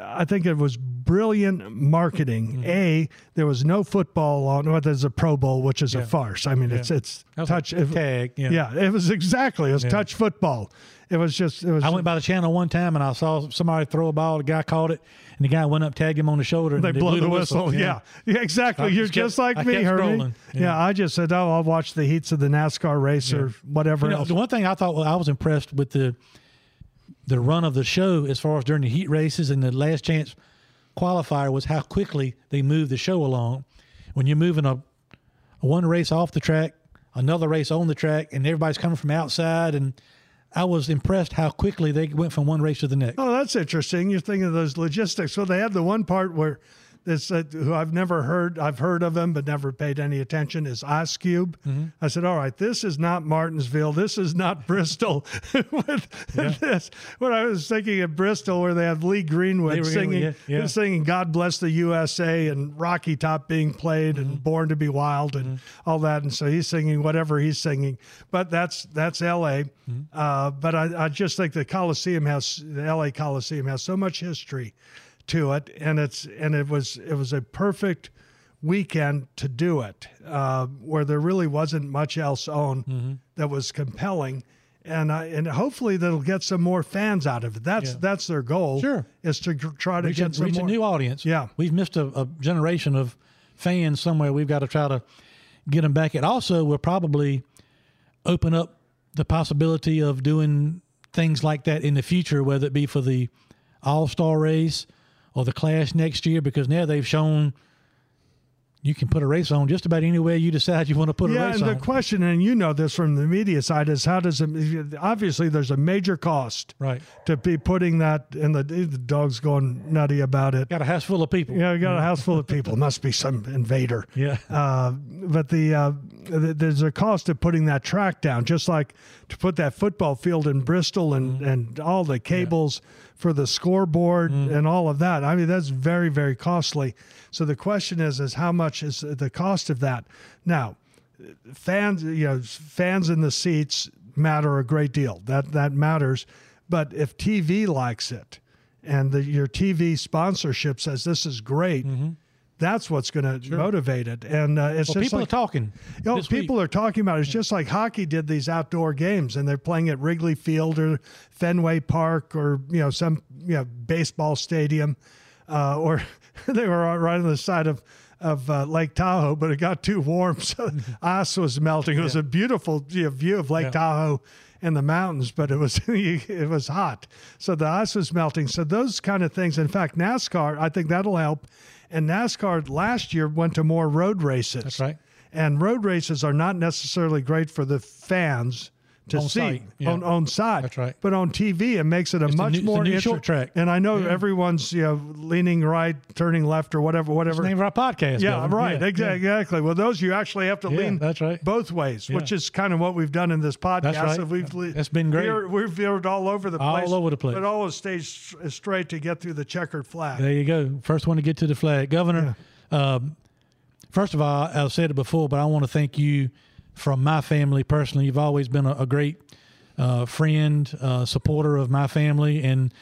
S5: I think it was brilliant marketing.
S3: Mm-hmm.
S5: A, there was no football on. Well, there's a Pro Bowl, which is a farce. I mean, it's it's
S3: was
S5: touch
S3: tag, yeah.
S5: yeah, it was exactly. It was touch football. It was just. It was.
S3: I went by the channel one time and I saw somebody throw a ball. The guy caught it, and the guy went up, tagged him on the shoulder, and
S5: they blow
S3: blew
S5: the whistle. Yeah. yeah, exactly. You're
S3: just kept-
S5: just like
S3: I
S5: me,
S3: Hermie.
S5: Yeah.
S3: Yeah.
S5: I just said, oh, I'll watch the heats of the NASCAR race or whatever
S3: You know,
S5: else.
S3: the one thing I thought well, I was impressed with the the run of the show as far as during the heat races and the last chance qualifier was how quickly they moved the show along. When you're moving a, a one race off the track, another race on the track, and everybody's coming from outside, and I was impressed how quickly they went from one race to the next.
S5: Oh, that's interesting. You're thinking of those logistics. Well, they had the one part where this uh, who I've never heard. I've heard of him, but never paid any attention. Is Ice Cube?
S3: Mm-hmm.
S5: I said, all right, this is not Martinsville. This is not Bristol. With this, when I was thinking of Bristol, where they have Lee Greenwood singing,
S3: yeah, yeah.
S5: singing "God Bless the USA" and Rocky Top being played
S3: Mm-hmm.
S5: and "Born to Be Wild" and all that, and so he's singing whatever he's singing. But that's that's L.A.
S3: Mm-hmm.
S5: Uh, but I, I just think the Coliseum has the L.A. Coliseum has so much history to it, and it's and it was it was a perfect weekend to do it, uh, where there really wasn't much else on
S3: Mm-hmm.
S5: that was compelling. And I, and hopefully that'll get some more fans out of it. That's
S3: Yeah.
S5: that's their goal.
S3: Sure.
S5: is to try to
S3: reach,
S5: get
S3: a,
S5: some
S3: reach
S5: more.
S3: a new audience.
S5: Yeah.
S3: we've missed a, a generation of fans somewhere. We've got to try to get them back. It also will probably open up the possibility of doing things like that in the future, whether it be for the All Star race or the Clash next year, because now they've shown you can put a race on just about any way you decide you want to put a race on.
S5: yeah, and the question, and you know this from the media side, is how does it? Obviously, there's a major cost
S3: right,
S5: to be putting that, and the, the dog's going nutty about it.
S3: got a house full of people.
S5: Yeah, got a house full of people. Must be some invader.
S3: Yeah.
S5: Uh, but the uh, th- there's a cost of putting that track down, just like to put that football field in Bristol and and all the cables for the scoreboard mm-hmm. and all of that. I mean, that's very very costly. So the question is, is how much is the cost of that? Now, fans, you know, fans in the seats matter a great deal. That that matters. But if TV likes it, and the, your TV sponsorship says this is great, mm-hmm. That's what's going to motivate it. And uh, it's
S3: Well,
S5: just
S3: people
S5: like,
S3: are talking.
S5: you know,
S3: this week.
S5: people are talking about it. It's just like hockey did these outdoor games, and they're playing at Wrigley Field or Fenway Park or you know some you know baseball stadium, uh, or they were right on the side of of uh, Lake Tahoe, but it got too warm, so ice was melting. It was a beautiful you know, view of Lake
S3: Yeah.
S5: Tahoe and the mountains, but it was it was hot, so the ice was melting. So those kind of things. In fact, NASCAR, I think that'll help. And NASCAR last year went to more road races.
S3: That's right.
S5: And road races are not necessarily great for the fans to
S3: On
S5: see
S3: site, yeah.
S5: on on site.
S3: That's right.
S5: But on TV, it makes it a
S3: the
S5: much
S3: new- it's the
S5: more
S3: new
S5: inter-
S3: short track.
S5: And I know everyone's you know leaning right, turning left, or whatever,
S3: It's
S5: whatever.
S3: the name of our podcast.
S5: yeah,
S3: Governor.
S5: right.
S3: Yeah,
S5: exa-
S3: yeah.
S5: Exactly. Well, those you actually have to
S3: Yeah,
S5: lean
S3: that's right.
S5: both ways,
S3: Yeah.
S5: which is kind of what we've done in this podcast.
S3: That's right.
S5: We've
S3: That's been great.
S5: veered- We've veered all over the place.
S3: All over the place.
S5: But always stayed straight to get through the checkered flag.
S3: There you go. First one to get to the flag. Governor, um, first of all, I've said it before, but I want to thank you from my family personally. You've always been a, a great uh, friend, uh, supporter of my family in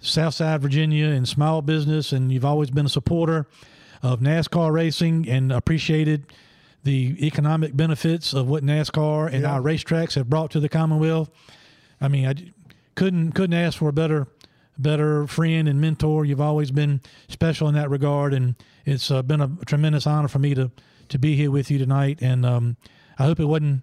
S3: Southside Virginia and small business, and you've always been a supporter of NASCAR racing and appreciated the economic benefits of what NASCAR and
S5: Yeah.
S3: our racetracks have brought to the Commonwealth. I mean, I couldn't couldn't ask for a better better friend and mentor. You've always been special in that regard, and it's uh, been a tremendous honor for me to to be here with you tonight. And um, I hope it wasn't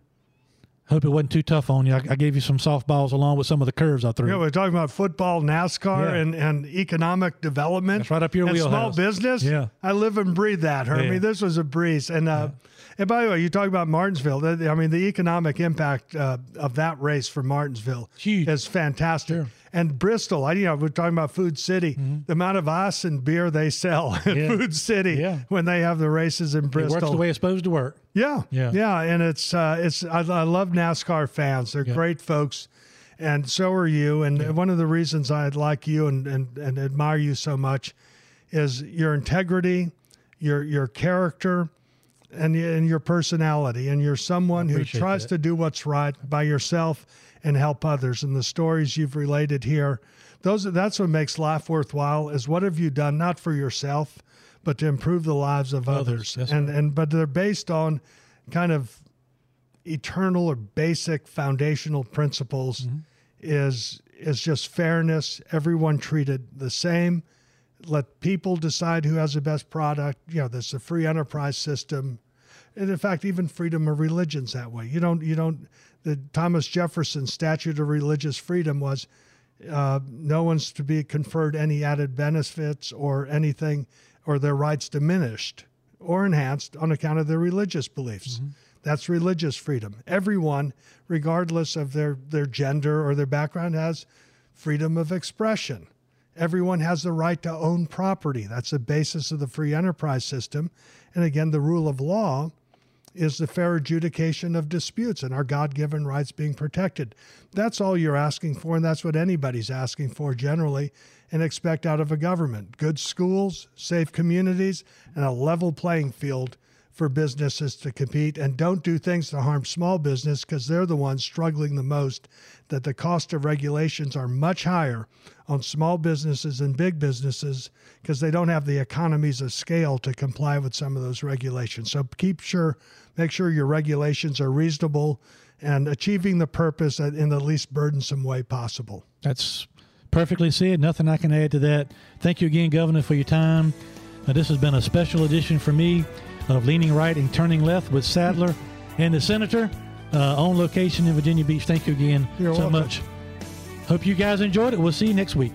S3: hope it wasn't too tough on you. I, I gave you some softballs along with some of the curves I threw.
S5: Yeah, we're talking about football, NASCAR,
S3: Yeah.
S5: and, and economic development.
S3: That's right up your
S5: and Small business.
S3: Yeah.
S5: I live and breathe that, Hermie.
S3: Yeah.
S5: This was a breeze. And uh, and by the way, you talk about Martinsville. I mean, the economic impact uh, of that race for Martinsville
S3: Huge.
S5: is fantastic.
S3: Sure. Mm-hmm.
S5: And Bristol, I you know we're talking about Food City. The amount of ice and beer they sell at
S3: Yeah.
S5: Food City
S3: Yeah.
S5: when they have the races in
S3: it
S5: Bristol.
S3: works the way it's supposed to work.
S5: Yeah,
S3: Yeah.
S5: yeah, and it's uh, it's I, I love NASCAR fans. They're great folks, and so are you. And one of the reasons I like you and, and and admire you so much is your integrity, your your character, and and your personality. And you're someone who tries
S3: that.
S5: to do what's right by yourself and help others. And the stories you've related here, those that's what makes life worthwhile is what have you done not for yourself but to improve the lives of
S3: Others,
S5: others, and and but they're based on kind of eternal or basic foundational principles
S3: Mm-hmm.
S5: is is just fairness everyone treated the same. Let people decide who has the best product. You know there's a free enterprise system. And in fact even freedom of religions that way. You don't you don't the thomas jefferson statute of religious freedom was uh, no one's to be conferred any added benefits or anything or their rights diminished or enhanced on account of their religious beliefs that's religious freedom everyone regardless of their their gender or their background has freedom of expression Everyone has the right to own property. That's the basis of the free enterprise system. And again, the rule of law is the fair adjudication of disputes and our God given rights being protected. That's all you're asking for, and that's what anybody's asking for generally and expect out of a government good schools, safe communities, and a level playing field for businesses to compete. And don't do things to harm small business because they're the ones struggling the most. That the cost of regulations are much higher on small businesses and big businesses because they don't have the economies of scale to comply with some of those regulations. So keep sure, make sure your regulations are reasonable and achieving the purpose in the least burdensome way possible.
S3: That's perfectly said. Nothing I can add to that. Thank you again, Governor, for your time. Uh, this has been a special edition for me of Leaning Right and Turning Left with Sadler and the Senator uh, on location in Virginia Beach. Thank you again
S5: You're
S3: so
S5: welcome.
S3: much. Hope you guys enjoyed it. We'll see you next week.